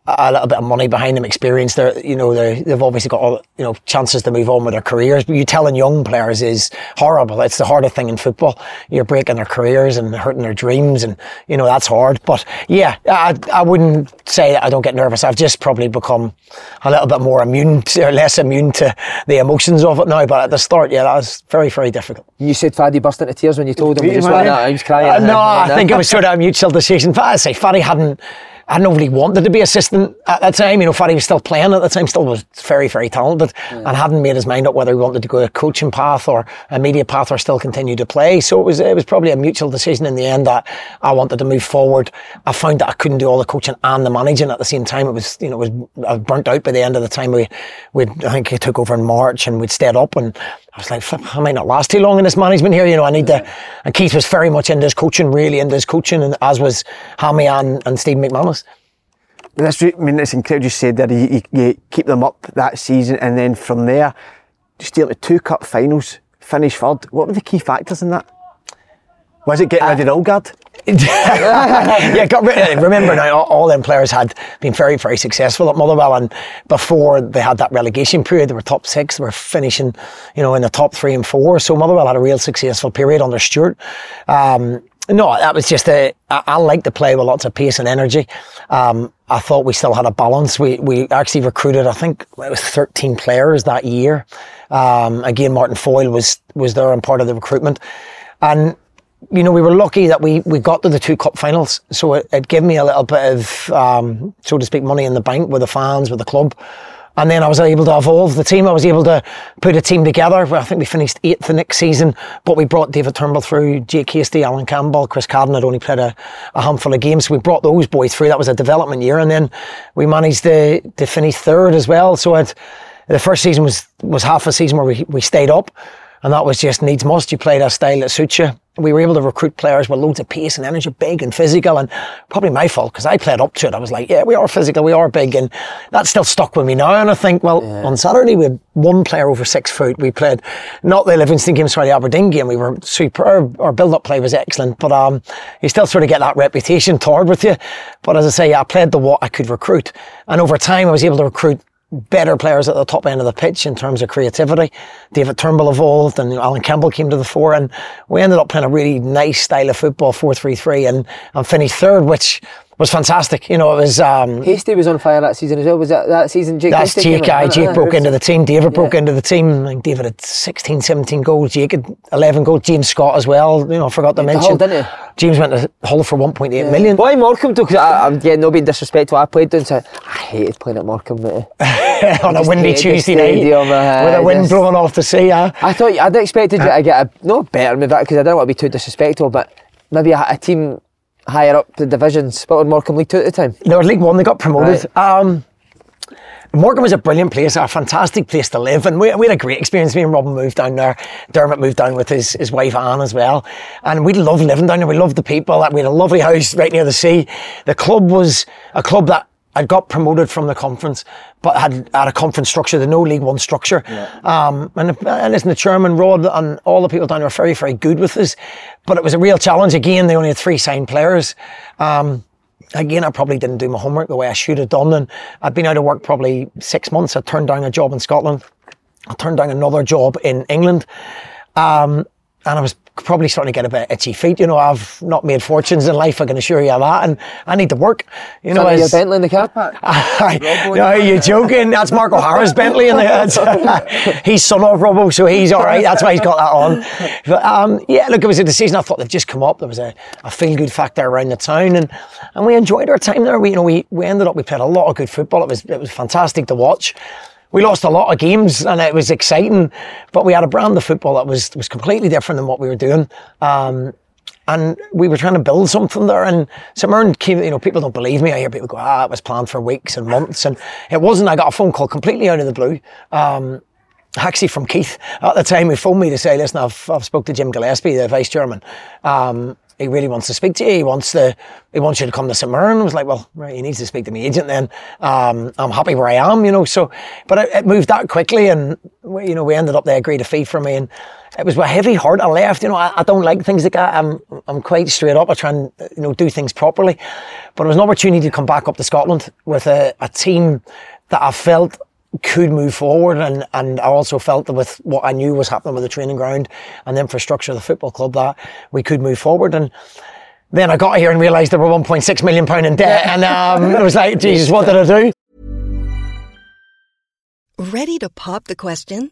a a little bit of money behind them, experience. They're, you know, they they've obviously got all, you know chances to move on with their careers. But you telling young players is horrible. It's the hardest thing in football. You're breaking their careers and hurting their dreams, and you know that's hard. But yeah, I I wouldn't say that I don't get nervous. I've just probably become a little bit more immune, to, or less immune to the emotions of it now. But at the start, yeah, that was very very difficult. You said Faddy burst into tears when you told him. Great Just man. like that. He was crying. Uh, no, I think it was sort of a mutual decision. But I say, Faddy hadn't, hadn't really wanted to be assistant at that time. You know, Faddy was still playing at the time, still was very, very talented, and hadn't made his mind up whether he wanted to go a coaching path or a media path or still continue to play. So it was, it was probably a mutual decision in the end that I wanted to move forward. I found that I couldn't do all the coaching and the managing at the same time. It was, you know, it was, I was burnt out by the end of the time. We, we, I think he took over in March and we'd stayed up and I was like, flip, I might not last too long in this management here. You know, I need to. And Keith was very much into his coaching, really into his coaching, and as was Hammy and, and Steve McManus. That's I mean, it's incredible. You said that you, you, you keep them up that season, and then from there, just deal with two cup finals, finish third. What were the key factors in that? Was it getting rid uh, of guard? yeah, got rid, remember now, all, all them players had been very, very successful at Motherwell, and before they had that relegation period, they were top six, they were finishing, you know, in the top three and four. So Motherwell had a real successful period under Stewart. Um, no, that was just a. I, I like to play with lots of pace and energy. Um, I thought we still had a balance. We we actually recruited, I think it was 13 players that year. Um, again, Martin Foyle was was there and part of the recruitment, and you know, we were lucky that we, we got to the two cup finals. So it, it gave me a little bit of, um, so to speak, money in the bank with the fans, with the club. And then I was able to evolve the team. I was able to put a team together. Well, I think we finished eighth the next season, but we brought David Turnbull through, Jake Hastie, Allan Campbell, Chris Cadden had only played a, a handful of games. So we brought those boys through. That was a development year. And then we managed to, to finish third as well. So it, the first season was, was half a season where we, we stayed up. And that was just needs must. You played a style that suits you. We were able to recruit players with loads of pace and energy, big and physical, and probably my fault because I played up to it. I was like, yeah, we are physical, we are big, and that still stuck with me now. And I think, well, on Saturday we had one player over six foot. We played not the Livingston game, sorry, the Aberdeen game. We were superb. Our build-up play was excellent, but um, you still sort of get that reputation tarred with you. But as I say, I played the what I could recruit, and over time I was able to recruit better players at the top end of the pitch in terms of creativity. David Turnbull evolved and Allan Campbell came to the fore and we ended up playing a really nice style of football, 4-3-3 and, and finished third, which was fantastic. You know, it was. Um, Hastie was on fire that season as well. Was that that season? Jake that's Hastie Jake. Aye. Jake broke into the team. David broke into the team. I think David had 16, 17 goals. Jake had 11 goals. James Scott as well. You know, I forgot to mention. Hull, didn't he? James went to Hull for 1.8 million. Why Morecambe though? Because I'm yeah, not being disrespectful. I played down to. I hated playing at Morecambe. On a windy Tuesday night uh, with a wind just- blowing off the sea. Uh. I thought I'd expected you to get a no better that because I didn't want to be too disrespectful, but maybe a, a team higher up the divisions. What were Morecambe League Two at the time? They were League One. They got promoted. Um, Morecambe was a brilliant place, a fantastic place to live, and we, we had a great experience. Me and Robin moved down there. Diarmuid moved down with his, his wife Anne as well, and we loved living down there. We loved the people. We had a lovely house right near the sea. The club was a club that had got promoted from the conference, but had had a conference structure, the no League One structure. Um, and, and listen, the chairman Rod and all the people down there were very, very good with us, but it was a real challenge. Again, they only had three signed players. Um, again, I probably didn't do my homework the way I should have done. And I'd been out of work probably six months. I turned down a job in Scotland. I turned down another job in England. Um, and I was probably starting to get a bit itchy feet. You know, I've not made fortunes in life, I can assure you of that. And I need to work. You know, Is your Bentley in the car park? no, you're joking. That's Marco Harris Bentley in the He's son of Robbo, so he's all right. That's why he's got that on. But um, yeah, look, it was a decision I thought they'd just come up. There was a, a feel good factor around the town, and and we enjoyed our time there. We you know we, we ended up we played a lot of good football. It was it was fantastic to watch. We lost a lot of games and it was exciting, but we had a brand of football that was was completely different than what we were doing. Um, and we were trying to build something there. And St Mirren came, you know, people don't believe me. I hear people go, ah, it was planned for weeks and months. And it wasn't. I got a phone call completely out of the blue. Um, actually from Keith at the time, who phoned me to say, listen, I've, I've spoke to Jim Gillespie, the vice chairman. Um, he really wants to speak to you. He wants to, he wants you to come to St Mirren. I was like, well, right, he needs to speak to my agent then. Um, I'm happy where I am, you know, so, but it, it moved that quickly and, we, you know, we ended up, they agreed a fee for me and it was with a heavy heart I left. You know, I, I don't like things like that. I'm, I'm quite straight up. I try and, you know, do things properly. But it was an opportunity to come back up to Scotland with a, a team that I felt could move forward and, and I also felt that with what I knew was happening with the training ground and the infrastructure of the football club that we could move forward and then I got here and realised there were 1.6 million pound in debt and um, it was like Jesus what did I do Ready to pop the question?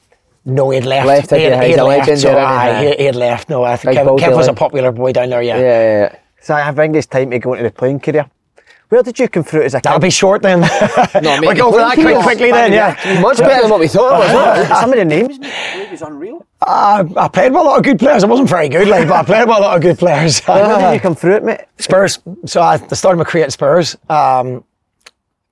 No he had left Left, he had had, he? he He's had a left legend so aye, he? he, he had left no I think Big Kev, Kev was a popular boy down there yeah, Yeah, yeah, yeah. So I think it's time to go into the playing career. Where did you come through as a kid? that'll be short then No, we'll go for that quite quickly then yeah Much better than what we thought it was. Some of the names, mate, it was unreal. Uh, I played with a lot of good players. I wasn't very good, like, but I played with a lot of good players. Where did you come through it, mate? Spurs. So I the started my career at Spurs. Um,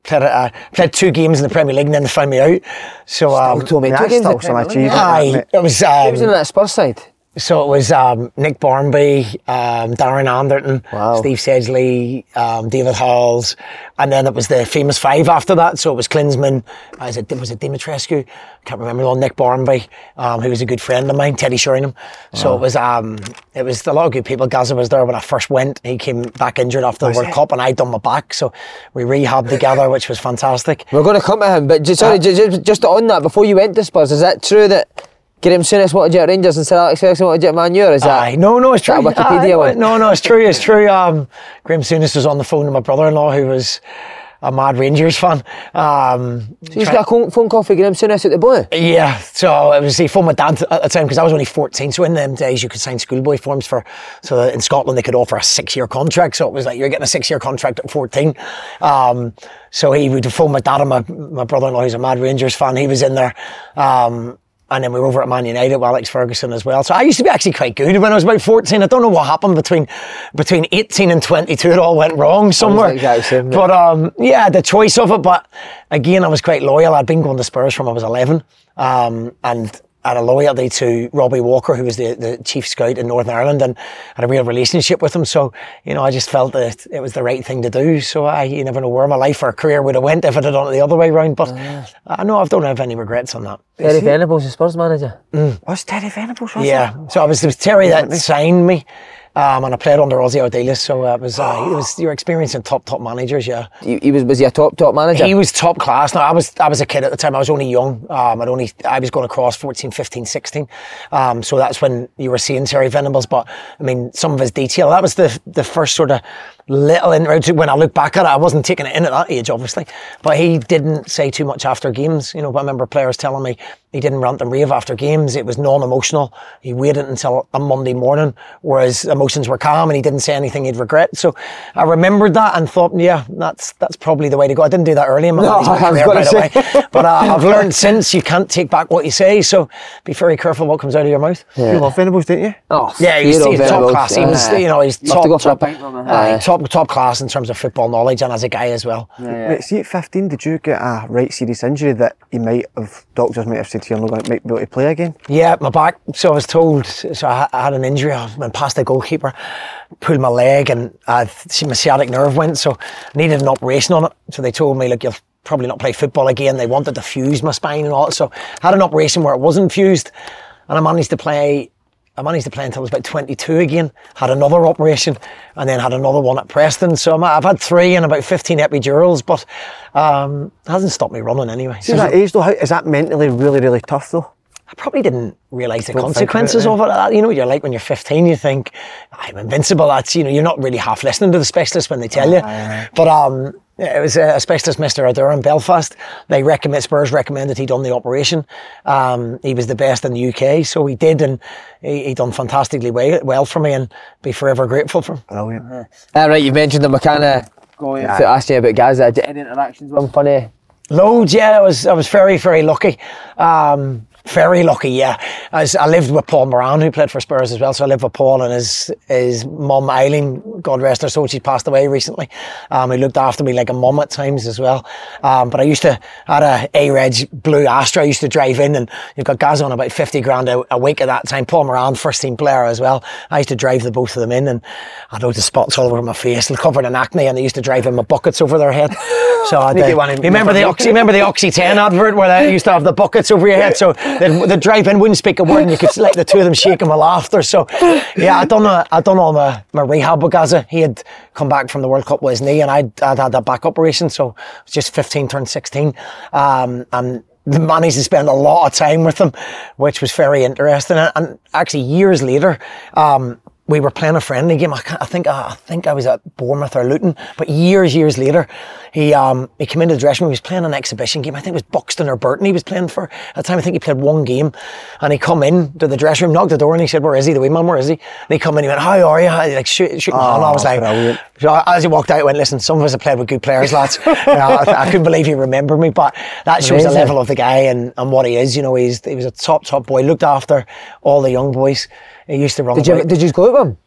played, uh, played two games in the Premier League and then they found me out. So um, told me two games still in some Premier League. achievement. aye, it was. He was in Um, that Spurs side. So it was um, Nick Barmby, um, Darren Anderton, Wow. Steve Sedgley, um, David Howells, and then it was the famous five after that. So it was Klinsmann, uh, is it, was it Dumitrescu? I can't remember. All Nick Barmby, um, who was a good friend of mine, Teddy Sheringham. So it was um, it was a lot of good people. Gazza was there when I first went. He came back injured after the World Cup, and I'd done my back, so we rehabbed together, which was fantastic. We're going to come to him, but just, sorry, ju- ju- just on that, before you went to Spurs, is that true that Graham Souness wanted you at Rangers and Sir Alex Ferguson wanted you at Man U, or is that? Aye, no, no, it's true. Wikipedia Aye, one? No, no, it's true. It's true. Um, Graham Souness was on the phone to my brother-in-law, who was a mad Rangers fan. Um, So he's got a phone call for Graham Souness at the boy. yeah, so it was he phoned my dad at the time because I was only 14. So in them days, you could sign schoolboy forms for. So that in Scotland, they could offer a six-year contract. So it was like you're getting a six-year contract at 14. Um, so he would phone my dad and my my brother-in-law, who's a mad Rangers fan. He was in there. Um, and then we were over at Man United with Alex Ferguson as well. So I used to be actually quite good when I was about 14. I don't know what happened between between 18 and 22. It all went wrong somewhere. the exact same. But um, yeah, the choice of it. But again, I was quite loyal. I'd been going to Spurs from I was 11. Um, and had a loyalty to Robbie Walker, who was the, the chief scout in Northern Ireland, and had a real relationship with him. So, you know, I just felt that it was the right thing to do. So I, you never know where my life or career would have went if I'd have done it the other way round. But ah. I know I don't have any regrets on that. Terry Venables, the Spurs manager. Was Terry Venables? Was Yeah. So I was, it was Terry that signed me. Um, and I played under Ossie Ardiles, so uh, it was uh, it was you're experiencing top top managers, yeah. He, he was was he a top top manager? He was top class. Now I was I was a kid at the time. I was only young. Um, I'd only I was going across 14, 15, 16. Um, so that's when you were seeing Terry Venables. But I mean, some of his detail. That was the the first sort of little inroad. When I look back at it, I wasn't taking it in at that age, obviously. But he didn't say too much after games. You know, I remember players telling me he didn't rant and rave after games. It was non-emotional. He waited until a Monday morning, whereas emotions were calm, and he didn't say anything he'd regret. So I remembered that and thought, yeah, that's that's probably the way to go. I didn't do that early in my No, life, I was career, gonna by the say. way. But uh, I've learned since you can't take back what you say. So be very careful what comes out of your mouth. You love Venables, didn't you? Oh, Yeah, he's, hero he's top Venables. class. He was, Aye. you know, he's Love top, to go for a top, pint with him. aye, Aye. top, top class in terms of football knowledge and as a guy as well. Right, see, at 15, did you get a right serious injury that you might have, doctors might have said to you, you're not going to might be able to play again? Yeah, my back. So I was told. So I, I had an injury. I went past the goalkeeper, pulled my leg, and I see my sciatic nerve went. So I needed an operation on it. So they told me, look, you'll probably not play football again. They wanted to fuse my spine and all. that. So I had an operation where it wasn't fused, and I managed to play. I managed to play until I was about 22 again. Had another operation, and then had another one at Preston. So I'm, I've had three and about 15 epidurals, but um, it hasn't stopped me running anyway. See, that age though, how, is that mentally really, really tough though? I probably didn't realise the consequences about of it. You know, you're like when you're 15, you think I'm invincible. That's you know, you're not really half listening to the specialist when they tell you. But um, it was a specialist, Mister Adair in Belfast. They recommend Spurs recommended he'd done the operation. Um, he was the best in the UK, so he did, and he, he done fantastically well, well for me, and be forever grateful for him. Brilliant. Ah, right, you mentioned the him. I kind of asking you about Gazza. Did any interactions with him funny? Loads, yeah. I was I was very very lucky. Um, very lucky, yeah. As I lived with Paul Moran, who played for Spurs as well. So I lived with Paul and his his mum Eileen, God rest her soul, she passed away recently. Um, he looked after me like a mum at times as well. Um, but I used to I had a A-Reg blue Astra. I used to drive in, and you've got Gazza on about fifty grand a, a week at that time. Paul Moran, first team player as well. I used to drive the both of them in, and I had loads of spots all over my face, covered in acne, and they used to drive in my buckets over their head. So I Make did. it one in- remember the Oxy, remember the Oxy 10 advert where they used to have the buckets over your head, so the, the drive-in wouldn't speak a word, and you could let the two of them shaking with laughter. So, yeah, I done a, I done all my, my rehab with Gazza. He had come back from the World Cup with his knee, and I'd, I'd had a back operation, so I was just 15, turned 16, um, and managed to spend a lot of time with him, which was very interesting. And, and actually, years later, um, we were playing a friendly game. I, I think I think I was at Bournemouth or Luton, but years years later, he um he came into the dressing room. He was playing an exhibition game. I think it was Buxton or Burton. He was playing for at the time. I think he played one game, and he come in to the dressing room, knocked the door, and he said, "Where is he? The wee man, where is he?" And he come in. He went, "How are you?" How- Like shoot, shooting hand. I was like, brilliant. as he walked out, he went, "Listen, some of us have played with good players, lads." You know, I, I couldn't believe he remembered me, but that shows the level of the guy and, and what he is. You know, he's he was a top top boy. Looked after all the young boys. He used to run. Did you did you go with him?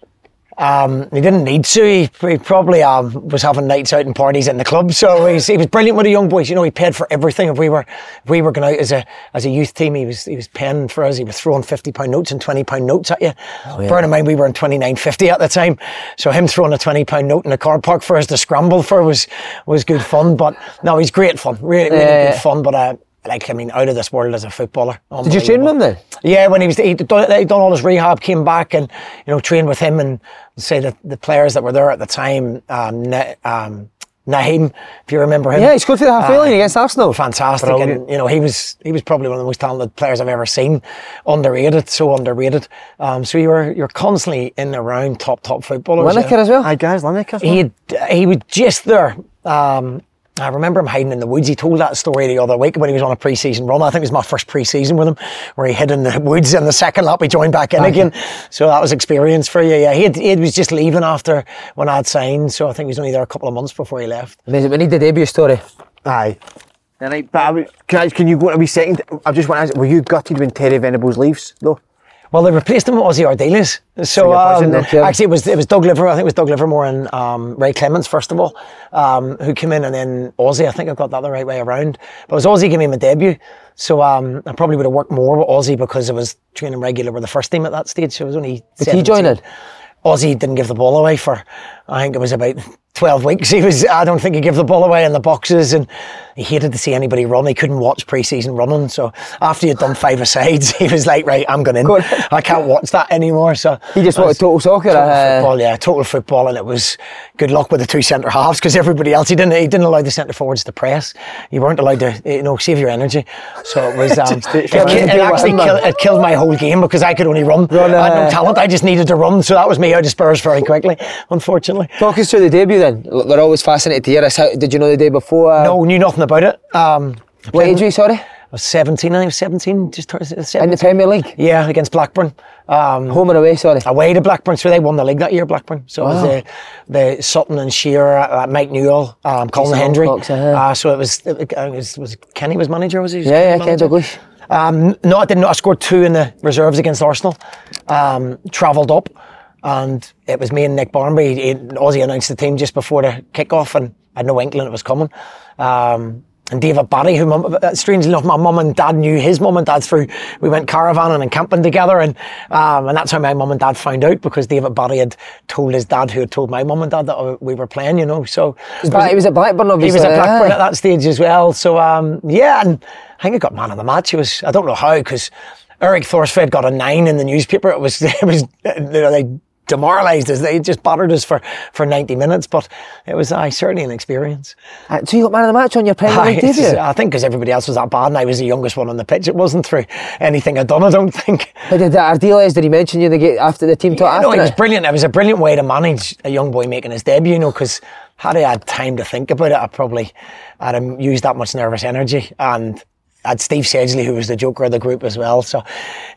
Um, he didn't need to. He, he probably um, was having nights out and parties in the club. So he's, he was brilliant with the young boys. You know, he paid for everything. If we were if we were going out as a as a youth team, he was he was paying for us. He was throwing fifty pound notes and twenty pound notes at you. Bear in mind we were in twenty nine fifty at the time. So him throwing a twenty pound note in a car park for us to scramble for was was good fun. But no, he's great fun. Really really Yeah. good fun. But uh, like I mean, out of this world as a footballer. Did you train with him then? Yeah, when he was he'd done, he'd done all his rehab, came back and you know trained with him and say that the players that were there at the time, um, um, Nayim, if you remember him. Yeah, he scored for the halfway Uh, against Arsenal. Fantastic, and you know he was he was probably one of the most talented players I've ever seen. Underrated, so underrated. Um, so you were you're constantly in and around top top footballers. Lineker yeah. as well. Aye, guys, Lineker. He had, he was just there. Um, I remember him hiding in the woods. He told that story the other week when he was on a pre-season run. I think it was my first pre-season with him, where he hid in the woods. And the second lap, he joined back in again. So that was experience for you. Yeah, he, had, he was just leaving after when I'd signed. So I think he was only there a couple of months before he left. Amazing. We need the debut story. Aye. But I can, I, can you go to a wee second? I just want to ask, were you gutted when Terry Venables leaves, though? Well, they replaced him with Ossie Ardiles. So, um, actually, it was it was Doug Livermore. I think it was Doug Livermore and um, Ray Clemence first of all, um, who came in, and then Ossie. I think I've got that the right way around. But it was Ossie gave me my debut, so um, I probably would have worked more with Ossie because I was training regular with the first team at that stage. So it was only. Did he join 17. it? Ossie didn't give the ball away for, I think it was about 12 weeks. He was, I don't think he gave the ball away in the boxes and he hated to see anybody run. He couldn't watch pre-season running. So after he'd done five asides, he was like, right, I'm going in. I can't watch that anymore. So He just wanted total soccer. Total uh, football, yeah, total football, and it was good luck with the two centre halves because everybody else he didn't he didn't allow the centre forwards to press. You weren't allowed to you know save your energy. So it was um, it, it actually killed, it killed my whole game because I could only run. Run, I had uh, no talent. I just needed to run. So that was me out of Spurs very quickly, unfortunately. Talk us through the debut then. We're always fascinated to hear us. How, did you know the day before? uh, No, knew nothing about it. Um, What age were you, sorry? I was 17. I was 17. Just turned 17. In the Premier League? Yeah, against Blackburn. Um, Home and away, sorry. away to Blackburn, so they won the league that year. Blackburn, so it was the, the Sutton and Shearer, uh, Mike Newell, um, Colin Hendry. Wilcox, uh-huh. Uh, so it was, it was was Kenny was manager, was he? Was Yeah, yeah, Kenny Ken manager? Dalglish. Um, no, I didn't. know. I scored two in the reserves against Arsenal. Um, Travelled up, and it was me and Nick Barmby. He, Ossie announced the team just before the kick-off, and I had no inkling it was coming. Um, and David Barry, who, mum, uh, strangely enough, my mum and dad knew his mum and dad through. We went caravanning and camping together, and um, and that's how my mum and dad found out because David Barry had told his dad, who had told my mum and dad that uh, we were playing. You know, so He was he was at Blackburn, he was at Blackburn aye. at that stage as well. So um, yeah, and I think I got man of the match. He was I don't know how because Erik Thorstvedt got a nine in the newspaper. It was it was you know, they demoralised us. They just battered us for, for ninety minutes. But it was uh, certainly an experience. Uh, so you got man of the match on your League I, it's- debut? I think because everybody else was that bad and I was the youngest one on the pitch. It wasn't through anything I'd done. I don't think. But did Ardiles, did he mention you the after the team talk Yeah, no, it was brilliant. It was a brilliant way to manage a young boy making his debut, you know, because had I had time to think about it, I probably I'd have used that much nervous energy. And I had Steve Sedgley, who was the joker of the group as well. So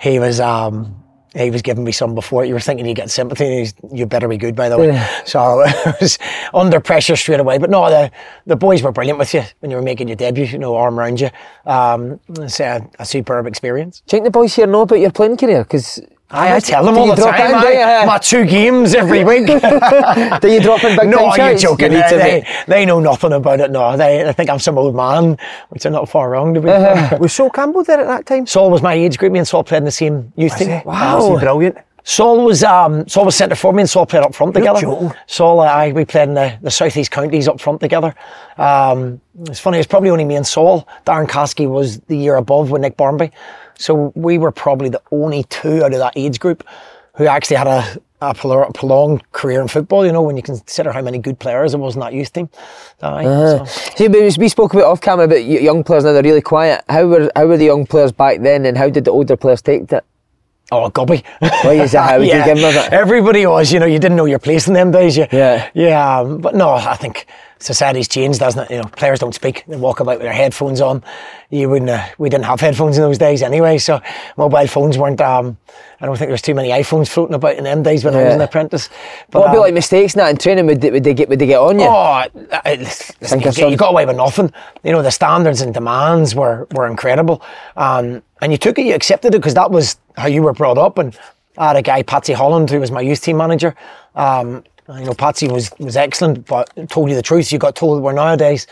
he was um he was giving me some before. You were thinking you get sympathy. And he's, you better be good, by the way. Yeah. So it was under pressure straight away. But no, the the boys were brilliant with you when you were making your debut. You know, arm around you. Um, it's a, a superb experience. Do you think the boys here know about your playing career? Because I, I tell them Do all the time. in? My two games every week. do you drop in big no, time you're joking. You They, they, they know nothing about it. No, they, they think I'm some old man, which are not far wrong to be. fair. Was Sol Campbell there at that time? Sol was my age group. Me and Sol played in the same youth team. Wow. Brilliant? Sol was um, Sol was centre for me and Sol played up front together. Sol and I we played in the, the South East counties up front together. Um, it's funny, it's probably only me and Sol. Darren Caskey was the year above with Nick Barmby. So we were probably the only two out of that age group who actually had a, a prol- prolonged career in football, you know, when you consider how many good players there was in that youth team. Aye, uh-huh. so- See, we, spoke about off camera about young players now they're really quiet. How were how were the young players back then, and how did the older players take it? Oh, gobby. Why is that? How would you give them bit? Everybody was, you know, you didn't know your place in them days. You, Yeah. Yeah. But no, I think society's changed, doesn't it? You know, players don't speak. They walk about with their headphones on. You wouldn't, uh, we didn't have headphones in those days anyway. So mobile phones weren't, um, I don't think there was too many iPhones floating about in them days when I was an apprentice. But, What about um, like mistakes and that in training? Would they, would they get would they get on you? Oh, I- I- listen, you, some- you got away with nothing. You know, the standards and demands were, were incredible. Um, and you took it, you accepted it because that was how you were brought up. And I had a guy, Patsy Holland, who was my youth team manager. Um, you know, Patsy was, was excellent, but told you the truth. You got told where nowadays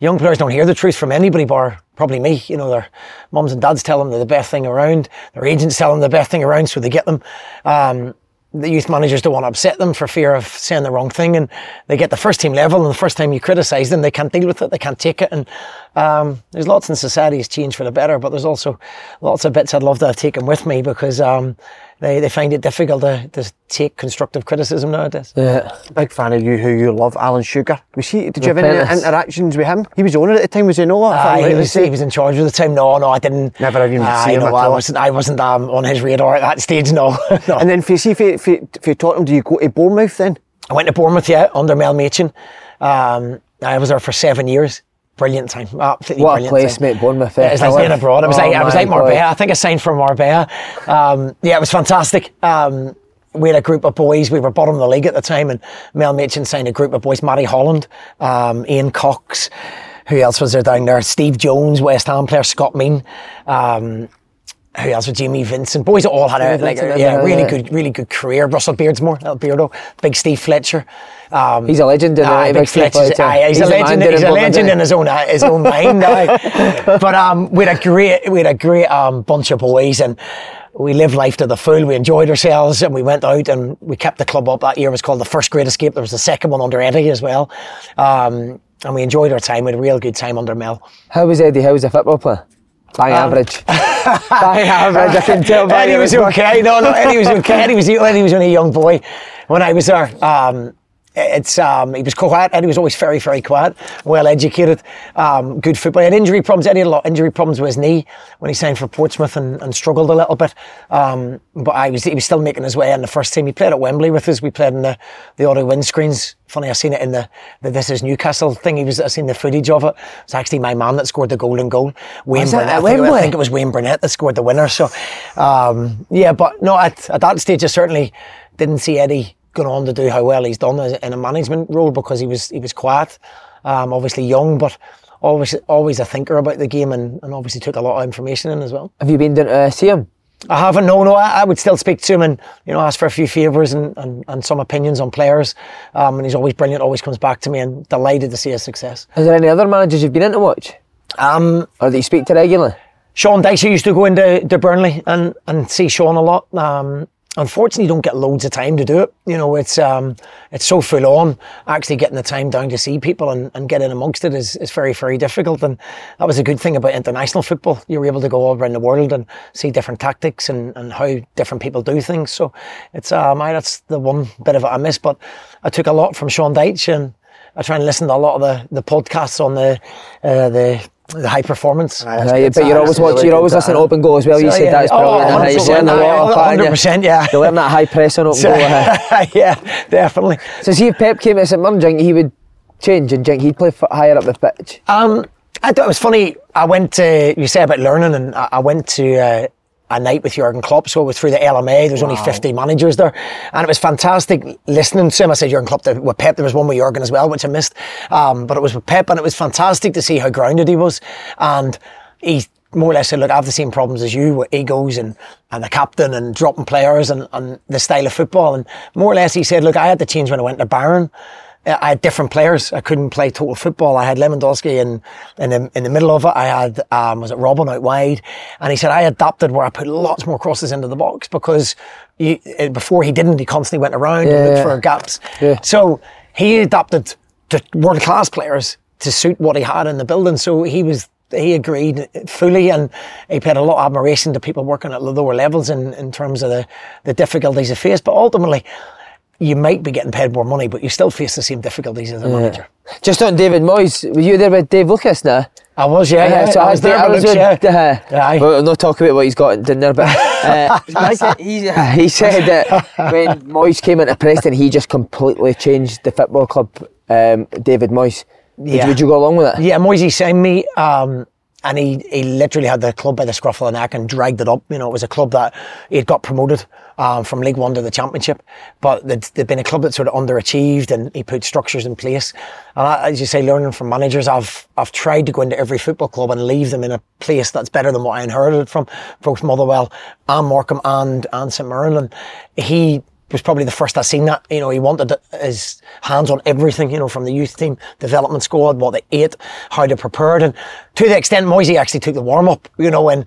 young players don't hear the truth from anybody bar probably me. You know, their mums and dads tell them they're the best thing around. Their agents tell them the best thing around, so they get them. Um, the youth managers don't want to upset them for fear of saying the wrong thing, and they get the first team level, and the first time you criticise them, they can't deal with it, they can't take it, and um, there's lots in society has changed for the better, but there's also lots of bits I'd love to have taken with me because um, they, they find it difficult to, to take constructive criticism nowadays. Yeah. Big fan of you, who you love, Alan Sugar. Was he? Did you have any interactions with him? He was the owner at the time. Was he no? Aye, he was he was in charge of the time. No, no, I didn't. Never even Aye, seen him no, at I wasn't. I wasn't um, on his radar at that stage. No, no. And then, if you see, if you, if you, if you Tottenham, do you go to Bournemouth then? I went to Bournemouth, yeah, under Mel Machin. Um, I was there for seven years. Brilliant time. Absolutely What a place, time. mate, Bournemouth. eh? It was like being abroad. I was Oh like I was like Marbella. I think I signed for Marbella. Um, yeah, it was fantastic. Um, we had a group of boys. We were bottom of the league at the time, and Mel Machin signed a group of boys. Matty Holland, um, Ian Cox. Who else was there down there? Steve Jones, West Ham player. Scott Mean. Um, who else Jimmy Vincent? Boys that all had a like, a, yeah, really good, really good career. Russell Beardsmore, little Beardo, big Steve Fletcher. Um, He's a legend in Aye, the big big Steve Fletcher's, Fletcher. aye, he's, a legend. He's in a legend in his own uh, his own mind. aye. But um, we had a great we had a great um, bunch of boys and. We lived life to the full. We enjoyed ourselves, and we went out and we kept the club up. That year It was called the First Great Escape. There was the second one under Eddie as well, um, and we enjoyed our time. We had a real good time under Mel. How was Eddie? How was a football player? Bang Um, average. Bang average. I can tell by Eddie was okay. No, no, Eddie was okay. Eddie was Eddie was only a young boy when I was there. Um, it's um, he was quiet. and he was always very, very quiet, well educated, um, good football. He had injury problems. He had a lot of injury problems with his knee when he signed for Portsmouth and, and struggled a little bit. Um, but I was he was still making his way in the first team. He played at Wembley with us. We played in the the auto windscreens. Funny, I seen it in the, the This Is Newcastle thing. He was I seen the footage of it. It's actually my man that scored the golden goal. Wayne Was Burnett. I think, I think it was Wayne Burnett that scored the winner. So, um, yeah, but no, at, at that stage, I certainly didn't see Eddie going on to do how well he's done in a management role because he was he was quiet, um, obviously young, but always always a thinker about the game and, and obviously took a lot of information in as well. Have you been to uh, see him? I haven't, no, no, I, I would still speak to him and, you know, ask for a few favours and, and, and some opinions on players. Um, and he's always brilliant, always comes back to me and delighted to see his success. Is there any other managers you've been in to watch? Um, Or that you speak to regularly? Sean Dyche used to go into to Burnley and, and see Sean a lot. Um, unfortunately, don't get loads of time to do it. You know, it's um, it's so full on. Actually, getting the time down to see people and, and get in amongst it is, is very, very difficult. And that was a good thing about international football. You were able to go all around the world and see different tactics and, and how different people do things. So it's um, I, that's the one bit of it I miss. But I took a lot from Sean Dyche and I try and listen to a lot of the, the podcasts on the uh, the the high performance. Aye, but you're always watching, you're always listening to open goal as well. You So, said yeah. that's Oh, brilliant. aye, 100%, learn a lot off that, aye, aye, 100%, yeah. You learn that high press on open goal. aye. yeah, definitely. So see if Pep came to St Mirren, do you think he would change and do you think he'd play higher up the pitch? Um, I thought it was funny. I went to you say about learning, and I, I went to uh, a night with Jurgen Klopp. So it was through the LMA. There was only fifty managers there, and it was fantastic listening to him. I said Jurgen Klopp there- with Pep. There was one with Jurgen as well, which I missed. Um, but it was with Pep, and it was fantastic to see how grounded he was, and he. More or less said, look, I have the same problems as you with egos and, and the captain and dropping players and, and the style of football. And more or less he said, look, I had to change when I went to Bayern. I had different players. I couldn't play total football. I had Lewandowski in, in the in the middle of it. I had um, was it Robben out wide, and he said I adapted where I put lots more crosses into the box because you, uh, before he didn't. He constantly went around and looked yeah. for gaps. Yeah. So he adapted to world class players to suit what he had in the building. So he was he agreed fully and he paid a lot of admiration to people working at the lower levels in, in terms of the, the difficulties they faced. But ultimately, you might be getting paid more money, but you still face the same difficulties as a manager. Just on David Moyes, were you there with Dave Lucas now? I was, yeah, yeah. so I was there, I was with, yeah. uh, Aye. Well, no talk about what he's got in there, but uh, he, said, he, he said that when Moyes came into Preston, he just completely changed the football club. Um, David Moyes, would, Yeah. would you go along with it? Yeah, Moisey signed me, um, and he, he literally had the club by the scruff of the neck and dragged it up. You know, it was a club that he had got promoted um, from League One to the Championship, but they'd, been a club that sort of underachieved, and he put structures in place. And I, as you say, learning from managers, I've I've tried to go into every football club and leave them in a place that's better than what I inherited from both Motherwell and Morecambe and and St Mirren. He was probably the first I seen that. You know, he wanted his hands on everything, you know, from the youth team, development squad, what they ate, how they prepared. And to the extent Moisey actually took the warm up, you know, and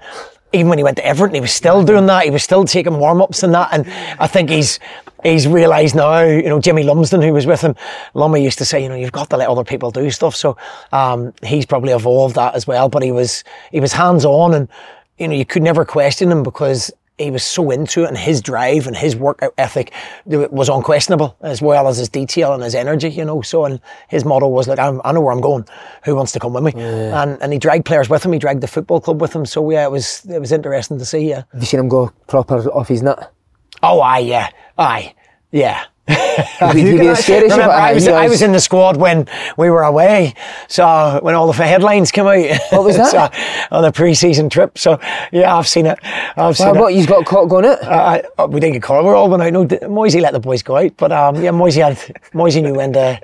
even when he went to Everton, he was still doing that. He was still taking warm ups and that. And I think he's he's realised now, you know, Jimmy Lumsden, who was with him, Lummy used to say, you know, you've got to let other people do stuff. So um, he's probably evolved that as well. But he was he was hands on and, you know, you could never question him because he was so into it and his drive and his workout ethic was unquestionable as well as his detail and his energy, you know. So, and his motto was like, I'm, I know where I'm going. Who wants to come with me? And and he dragged players with him. He dragged the football club with him. So yeah, it was it was interesting to see. Yeah. Have you seen him go proper off his nut? Oh, aye, yeah, aye, yeah. He'd be the scariest Remember, I, was, I was in the squad when we were away. So when all the headlines came out. What was that? so, on the pre-season trip. So yeah, I've seen it. I've seen Well, it. what, he's got caught going out? Uh, I, we didn't get caught. We're all going out. No, Moisey let the boys go out, but um, yeah, Moisey had Moisey knew when to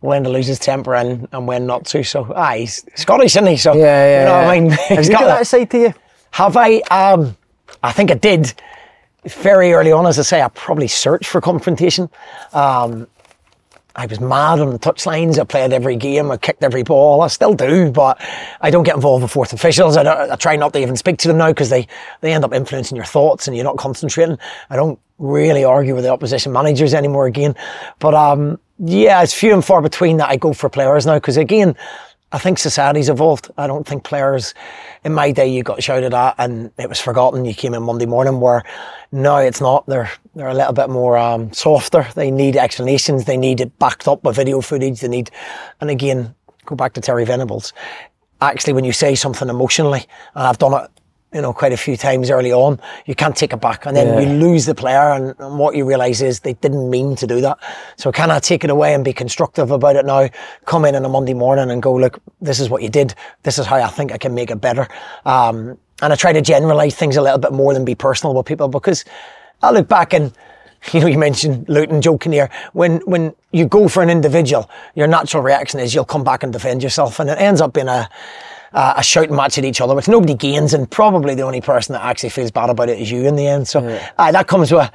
when to lose his temper and, and when not to. So ah, he's Scottish, isn't he? So Yeah, yeah, you know, yeah. I mean, Have he's you got that side to you? Have I? Um, I think I did. Very early on, as I say, I probably searched for confrontation. Um, I was mad on the touchlines. I played every game. I kicked every ball. I still do, but I don't get involved with fourth officials. I, I try not to even speak to them now because they, they end up influencing your thoughts and you're not concentrating. I don't really argue with the opposition managers anymore again. But um, yeah, it's few and far between that I go for players now because again, I think society's evolved. I don't think players in my day you got shouted at and it was forgotten. You came in Monday morning where now it's not. They're they're a little bit more um, softer. They need explanations. They need it backed up with video footage. They need, and again, go back to Terry Venables. Actually, when you say something emotionally, and I've done it, you know, quite a few times early on, you can't take it back, and then Yeah. you lose the player, and, and what you realise is they didn't mean to do that. So can I take it away and be constructive about it now? Come in on a Monday morning and go, look, this is what you did. This is how I think I can make it better. Um, and I try to generalise things a little bit more than be personal with people because I look back and you know, you mentioned Luton, Joe Kinnear. When when you go for an individual, your natural reaction is you'll come back and defend yourself, and it ends up being a a, a shouting match at each other, which nobody gains, and probably the only person that actually feels bad about it is you in the end. So aye, that comes with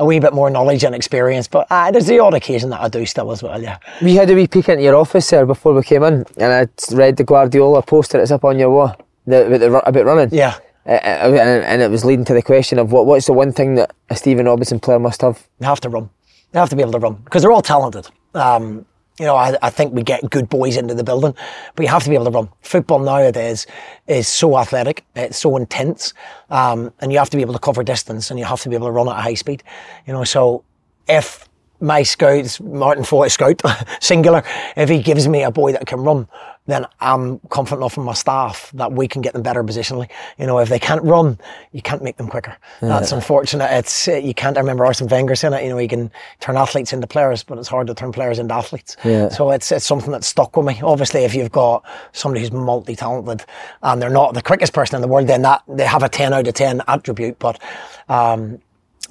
a wee bit more knowledge and experience, but aye, there's the odd occasion that I do still as well. Yeah, We had a wee peek into your office there before we came in, and I read the Guardiola poster that's up on your wall the, about, the, ru- about running. yeah. Uh, uh, and, and it was leading to the question of what what's the one thing that a Stephen Robinson player must have? They have to run. They have to be able to run because they're all talented. Um, you know, I, I think we get good boys into the building, but you have to be able to run. Football nowadays is so athletic, it's so intense, um, and you have to be able to cover distance and you have to be able to run at a high speed. You know, so if my scouts, Martin Foy scout, singular, if he gives me a boy that can run, then I'm confident enough in my staff that we can get them better positionally. You know, if they can't run, you can't make them quicker. That's unfortunate. It's uh, you can't. I remember Arsene Wenger saying it. You know, you can turn athletes into players, but it's hard to turn players into athletes. Yeah. So it's it's something that's stuck with me. Obviously, if you've got somebody who's multi-talented and they're not the quickest person in the world, then that they have a ten out of ten attribute. But um,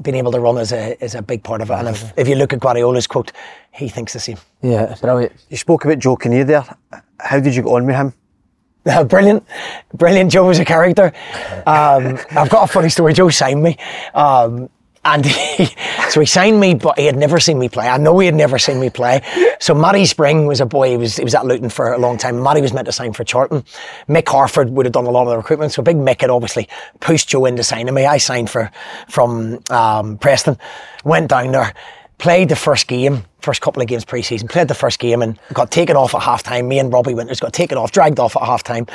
being able to run is a is a big part of it. And if, if you look at Guardiola's quote, he thinks the same. Yeah, brilliant. You spoke about Joe Kinnear there. How did you get on with him? Brilliant, brilliant. Joe was a character. Um, I've got a funny story. Joe signed me, um, and he, so he signed me, but he had never seen me play. I know he had never seen me play. So Matty Spring was a boy. He was he was at Luton for a long time. Matty was meant to sign for Charlton. Mick Harford would have done a lot of the recruitment. So Big Mick had obviously pushed Joe into signing me. I signed for from um, Preston. Went down there, played the first game first couple of games pre-season, played the first game and got taken off at half time. Me and Robbie Winters got taken off, dragged off at half time.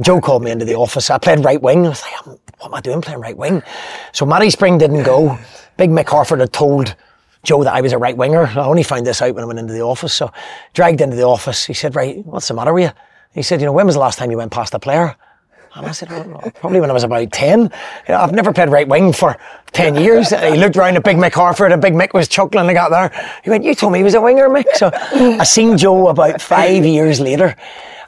Joe called me into the office. I played right wing. I was like, what am I doing playing right wing? So Matty Spring didn't go. Big Mick Harford had told Joe that I was a right winger. I only found this out when I went into the office. So dragged into the office. He said, right, what's the matter with you? He said, you know, when was the last time you went past a player? And I said, oh, well, probably when I was about 10. You know, I've never played right wing for 10 years. he looked around at Big Mick Harford and Big Mick was chuckling. I got there. He went, you told me he was a winger, Mick. So I seen Joe about five years later.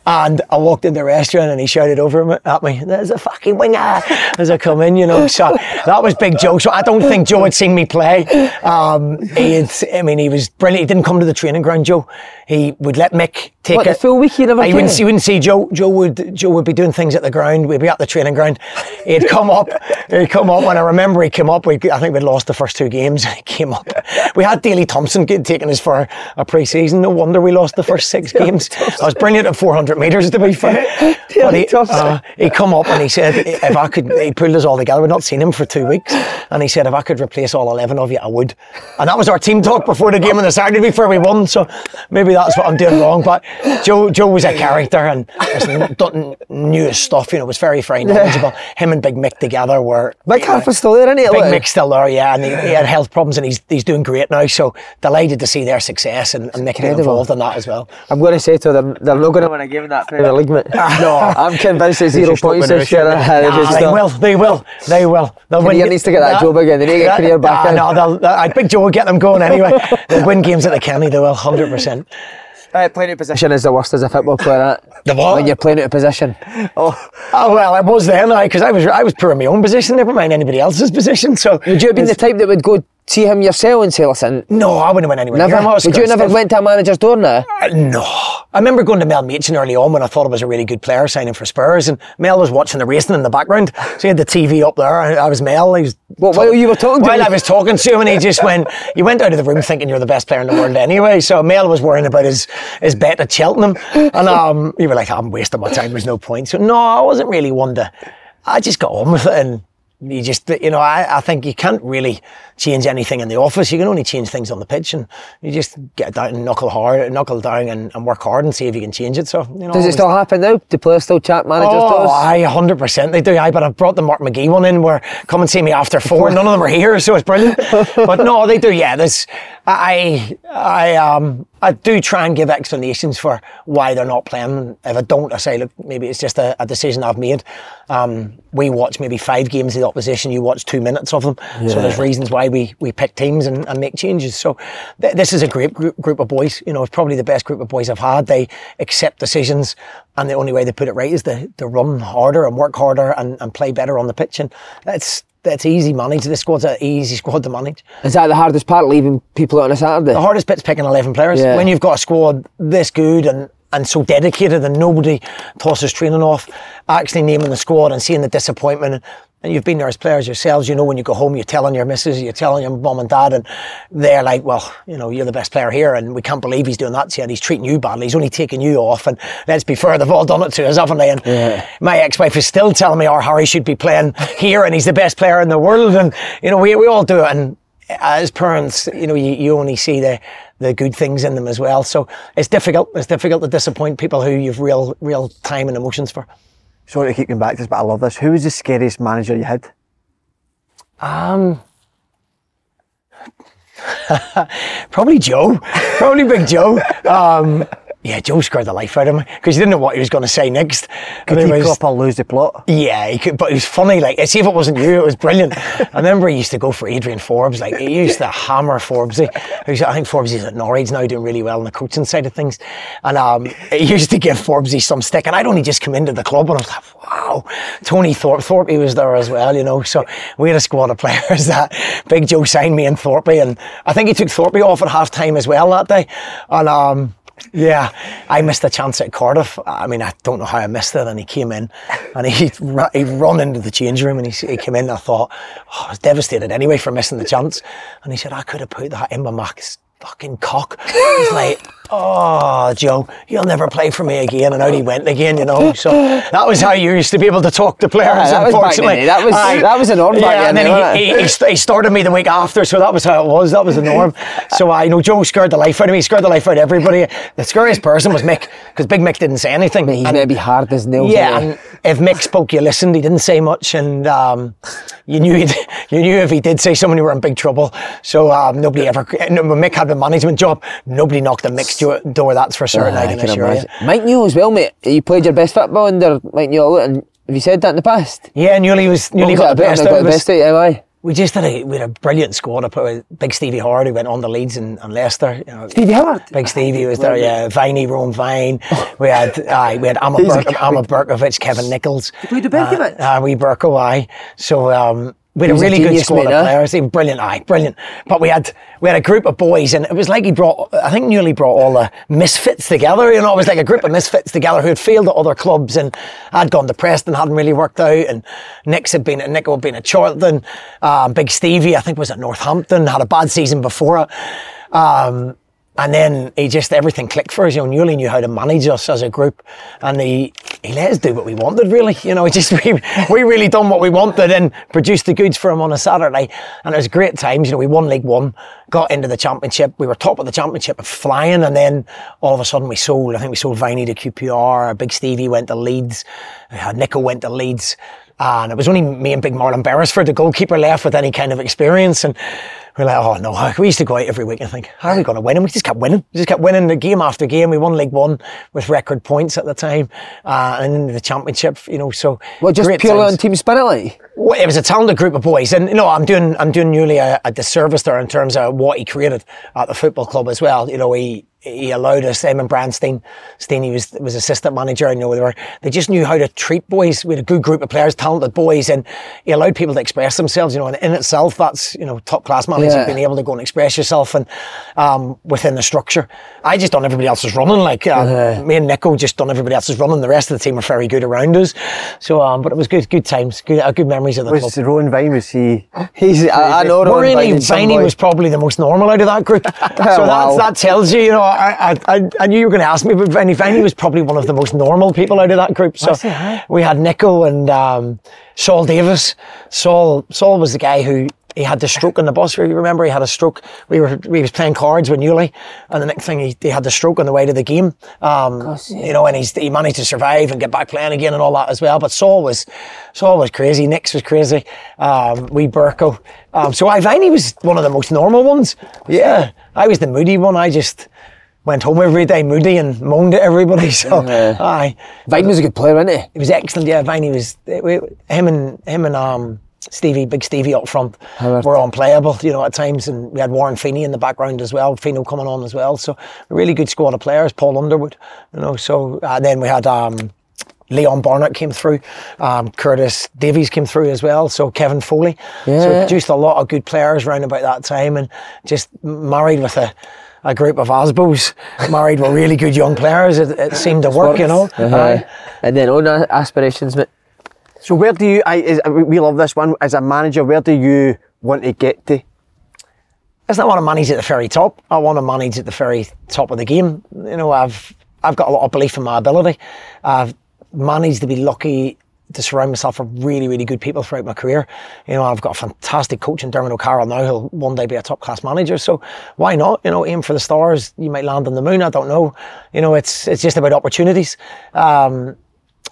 And I walked in the restaurant and he shouted over at me, there's a fucking winger as I come in, you know. So that was Big Joe. So I don't think Joe had seen me play. Um, he had, I mean, he was brilliant. He didn't come to the training ground, Joe. He would let Mick take What, the it. full week he never I wouldn't, you wouldn't see Joe. Joe would Joe would be doing things at the ground. We'd be at the training ground. He'd come up. He'd come up. And I remember he came up. We, I think we'd lost the first two games. He came up. We had Daley Thompson taking us for a pre-season. No wonder we lost the first six games. I was brilliant at 400 metres to be fair. But he, uh, he come up and he said, if I could, he pulled us all together. We'd not seen him for two weeks. And he said, if I could replace all 11 of you, I would. And that was our team talk before the game on the Saturday before we won. So maybe that's what I'm doing wrong. But Joe, Joe was a character and done, knew his stuff. You know, was very, very knowledgeable. Him and Big Mick together were. Mick Harford's still there, isn't he? Big Like- Mick's still there, yeah, and he, he had health problems, and he's he's doing great now. So delighted to see their success and, and Mick involved in that as well. I'm going to say to them, they're not going to win a game win that Premier League, mate. No. I'm convinced it's zero just not points winning this year. Uh, they Nah, they not. will, they will, they will. They'll Career needs to get that job again. They need to get career back nah, in. No, they'll, they'll, I think Joe will get them going anyway. They'll win games at the Kenny, they will, 100%. Uh, playing out of position is the worst as a football player. That. The what? When you're playing out of position. Oh well, I was then, because I was I was poor in my own position, never mind anybody else's position. So Would you have been the type that would go see him yourself and say, listen, no, I wouldn't have went anywhere. never? near him. I was Would you never went to a manager's door now? Uh, No. I remember going to Mel Machin early on when I thought I was a really good player signing for Spurs and Mel was watching the racing in the background. So he had the TV up there. I, I was Mel. He was What, while you were talking to While him? I was talking to him and he just went, you went out of the room thinking you're the best player in the world anyway. So Mel was worrying about his, his bet at Cheltenham. And um, you were like, I'm wasting my time. There's no point. So no, I wasn't really one to, I just got on with it and you just, you know, I, I think you can't really change anything in the office. You can only change things on the pitch and you just get down and knuckle hard, knuckle down and, and work hard and see if you can change it. So, you know, Does it still happen now? Do players still chat managers' Oh, aye, 100% they do. Aye, but I've brought the Mark McGee one in where come and see me after four. None of them are here, so it's brilliant. but no, they do. Yeah, there's, I, I, um, I do try and give explanations for why they're not playing. If I don't, I say, look, maybe it's just a, a decision I've made. Um, we watch maybe five games of the opposition. You watch two minutes of them. So there's reasons why we, we pick teams and, and make changes. So th- this is a great group, group of boys. You know, it's probably the best group of boys I've had. They accept decisions and the only way they put it right is to, to run harder and work harder and, and play better on the pitch. And that's, that's easy manage. This squad's an easy squad to manage. Is that the hardest part, leaving people out on a Saturday? The hardest bit's picking 11 players. Yeah. When you've got a squad this good and, and so dedicated and nobody tosses training off, actually naming the squad and seeing the disappointment. And you've been there as players yourselves, you know, when you go home, you're telling your missus, you're telling your mum and dad, and they're like, well, you know, you're the best player here, and we can't believe he's doing that to you, and he's treating you badly, he's only taking you off. And let's be fair, they've all done it to us, haven't they? And my ex wife is still telling me our Harry should be playing here, and he's the best player in the world. And, you know, we, we all do it. And as parents, you know, you, you only see the the good things in them as well. So it's difficult. It's difficult to disappoint people who you've real real time and emotions for. Sorry to keep going back to this, but I love this. Who was the scariest manager you had? Um, probably Joe. Probably Big Joe. Um, yeah, Joe scared the life out of me because he didn't know what he was going to say next. Could he was- up or lose the plot? Yeah, he could, but it was funny. Like, see if it wasn't you, it was brilliant. I remember he used to go for Adrian Forbes. Like, he used to hammer Forbes. Who's, I think Forbes is at Norwich now, doing really well on the coaching side of things. And um, he used to give Forbesy some stick. And I'd only just come into the club, and I was like, wow. Tony Thorpe, Thorpe was there as well, you know. So we had a squad of players that Big Joe signed me and Thorpe, and I think he took Thorpe off at half time as well that day. And um, yeah, I missed a chance at Cardiff. I mean, I don't know how I missed it. And he came in and he he run into the change room and he, he came in. And I thought, oh, I was devastated anyway for missing the chance. And he said, I could have put that in my max fucking cock. He's like, oh, Joe, you'll never play for me again. And out he went again, you know. So that was how you used to be able to talk to players. Aye, that was unfortunately, day. That was- Aye. that was the norm Yeah, and then he, he, he, he started me the week after, so that was how it was. That was the norm. So I know Joe scared the life out of me. He scared the life out of everybody. The scariest person was Mick because Big Mick didn't say anything. He's And- maybe hard as nails. yeah, eh? and if Mick spoke, you listened. He didn't say much, and um, you knew he'd- you knew if he did say something, you were in big trouble. So um, nobody ever. no, Mick had the management job, nobody knocked on Mick's do- door. That's for certain. I Aye, can assure you. Mike Newell as well, mate. You played your best football under Mike Newell, and have you said that in the past? Yeah, Newley was was got that the best Got of the best out aye. We just had a we had a brilliant squad. I put with Big Stevie Howard who went on the Leeds and, and Leicester. You know, Stevie Howard? Big Stevie was there. Yeah, Viney, Rowan Vine. We had uh, we had Amma, Berk, Amma Brkovic, Kevin Nicholls. You played with Brkovic? Uh, uh, we Berko, aye. So um, we had a was a really good squad of players. Were brilliant, aye, brilliant. But we had we had a group of boys, and it was like he brought. I think Newley brought all the misfits together. You know, it was like a group of misfits together who had failed at other clubs and had gone to Preston, hadn't really worked out. And Nick's had been at Nick had been at Charlton. Um, Big Stevie, I think, was at Northampton. Had a bad season before it. Um, and then he just everything clicked for us. You know, Newley knew how to manage us as a group, and he he let us do what we wanted. Really, you know, just we, we really done what we wanted and produced the goods for him on a Saturday, and it was great times. You know, we won League One, got into the Championship. We were top of the Championship, flying, and then all of a sudden we sold. I think we sold Viney to QPR. Big Stevie went to Leeds. Uh, Nico went to Leeds. And it was only me and Big Marlon Beresford, the goalkeeper, left with any kind of experience. And we're like, oh no, we used to go out every week and think, how are we going to win? And we just kept winning. We just kept winning the game after game. We won League One with record points at the time, uh, and the Championship, you know. So Well, just purely on team spirit, like. Well, it was a talented group of boys, and you know, I'm doing I'm doing nearly a, a disservice there in terms of what he created at the football club as well. You know, he he allowed us. Brandstein, Stein, he was was assistant manager. And, you know, they were they just knew how to treat boys. We had a good group of players, talented boys, and he allowed people to express themselves. You know, and in itself, that's you know top class managing, Yeah. being able to go and express yourself and um, within the structure. I just done everybody else's running. Like uh, me and Nico just done everybody else's running. The rest of the team were very good around us. So, um, but it was good, good times, good, uh, good memories of the club. Was Rowan Vine, was he... He's, I, I know. Ron Viney, some Viney boy. was probably the most normal out of that group. so Wow. that, that tells you, you know, I, I, I- knew you were going to ask me, but Viney, Viney was probably one of the most normal people out of that group. So we had Nico and um, Sol Davis. Sol, Sol was the guy who he had the stroke on the bus. You remember he had a stroke. We were we was playing cards with Newley, and the next thing he, he had the stroke on the way to the game. Um, you know, and he's, he managed to survive and get back playing again and all that as well. But Sol was Sol was crazy. Nix was crazy. Um, we Burko. Um, so I Viney was one of the most normal ones. Yeah, I was the moody one. I just went home every day moody and moaned at everybody. So aye. Vine was a good player, wasn't he? He was excellent. Yeah, Viney was we, him and him and um, Stevie, big Stevie up front, Howard. were unplayable. You know, at times, and we had Warren Feeney in the background as well. Fino coming on as well. So a really good squad of players. Paul Underwood, you know. So uh, then we had. Um, Leon Barnett came through, um, Curtis Davies came through as well, so Kevin Foley. Yeah. So produced a lot of good players round about that time and just married with a, a group of Asbos, married with really good young players. It, it seemed to work, you know. Uh-huh. Aye. And then own aspirations, mate. So where do you, I, is, we- we love this one, as a manager, where do you want to get to? It's not want to manage at the very top. I want to manage at the very top of the game. You know, I've I've got a lot of belief in my ability. I've managed to be lucky to surround myself with really, really good people throughout my career. You know, I've got a fantastic coach in Diarmuid O'Carroll now He'll one day be a top class manager. So why not? You know, aim for the stars. You might land on the moon. I don't know. You know, it's it's just about opportunities. Um,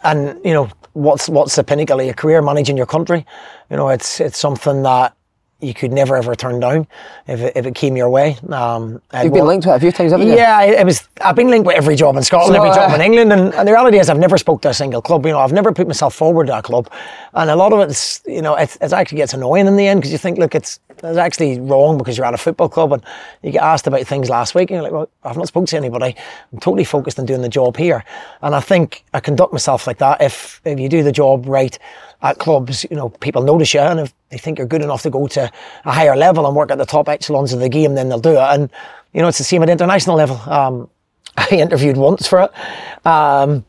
and you know what's what's the pinnacle of your career managing your country you know it's it's something that you could never ever turn down if it, if it came your way um You've been linked to it a few times, haven't you? yeah, it it was. I've been linked with every job in Scotland, So, every job uh, in England, and, and the reality is, I've never spoke to a single club. You know, I've never put myself forward to a club, and a lot of it's, you know, it, it actually gets annoying in the end because you think, look, it's it's actually wrong because you're at a football club and you get asked about things last week, and you're like, well, I've not spoken to anybody. I'm totally focused on doing the job here, and I think I conduct myself like that. If if you do the job right at clubs, you know, people notice you, and if they think you're good enough to go to a higher level and work at the top echelons of the game, then they'll do it. And you know, it's the same at international level. Um, I interviewed once for it. Um,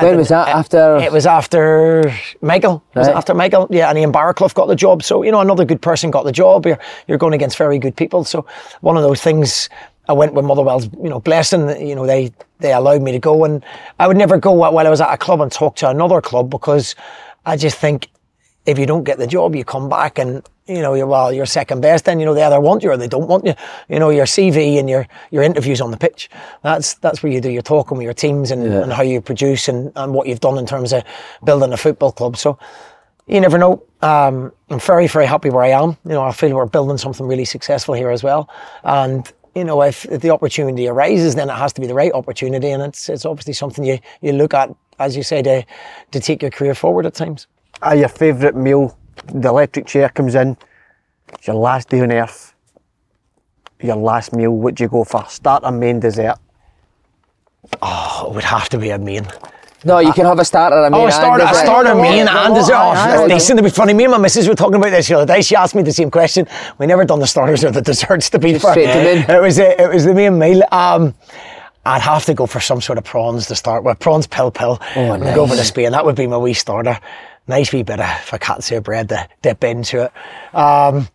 When was that? After. it was after Michael. Was it after Michael? Yeah, and Ian Baraclough got the job. So, you know, another good person got the job. You're, you're going against very good people. So, one of those things, I went with Motherwell's, you know, blessing. You know, they, they allowed me to go. And I would never go while I was at a club and talk to another club because I just think if you don't get the job, you come back and you know you're well, you're second best. Then you know they either want you or they don't want you. You know your CV and your your interviews on the pitch. That's that's where you do your talking with your teams and, and how you produce and, and what you've done in terms of building a football club. So you never know. Um, I'm very very happy where I am. You know I feel we're building something really successful here as well. And you know if, if the opportunity arises, then it has to be the right opportunity, and it's it's obviously something you you look at as you said, to to take your career forward at times. Are your favourite meal, the electric chair comes in, it's your last day on earth, your last meal, what do you go for? Starter, main, dessert? Oh, it would have to be a main. no, you can have a starter. I mean, Oh, a starter, a and dessert. starter main and dessert. Oh, that's decent. It'd be funny. Me and my missus were talking about this the other day. She asked me the same question. We never done the starters or the desserts to be Just fair. straight to main. It was a, it was the main meal. Um, I'd have to go for some sort of prawns to start with. Prawns pil pil. Oh, and Go for the nice. Spain. That would be my wee starter. Nice wee bit of focaccia bread to dip into it. Um,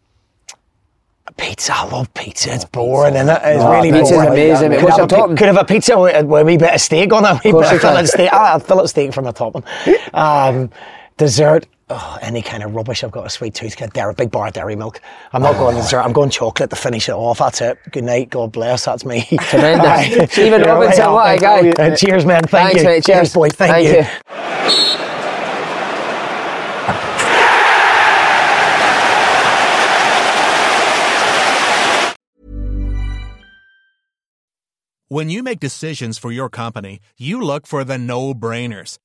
Pizza, I love pizza. It's boring, isn't it? It's Oh, really pizza's boring. amazing. Could have, a, could have a pizza with, with a wee bit of steak on it, a wee bit of fillet steak. Ah, fillet steak from the topping. Um, dessert, oh, any kind of rubbish. I've got a sweet tooth. Get dairy, big bar of dairy milk. I'm not going dessert. I'm going chocolate to finish it off. That's it. Good night. God bless. That's me. Tremendous. Aye. Stephen Yeah, Robinson, well, what a thank guy. you. Uh, cheers, man. Thank Thanks, you. mate. Cheers, boy. Thank, you. you. When you make decisions for your company, you look for the no brainers.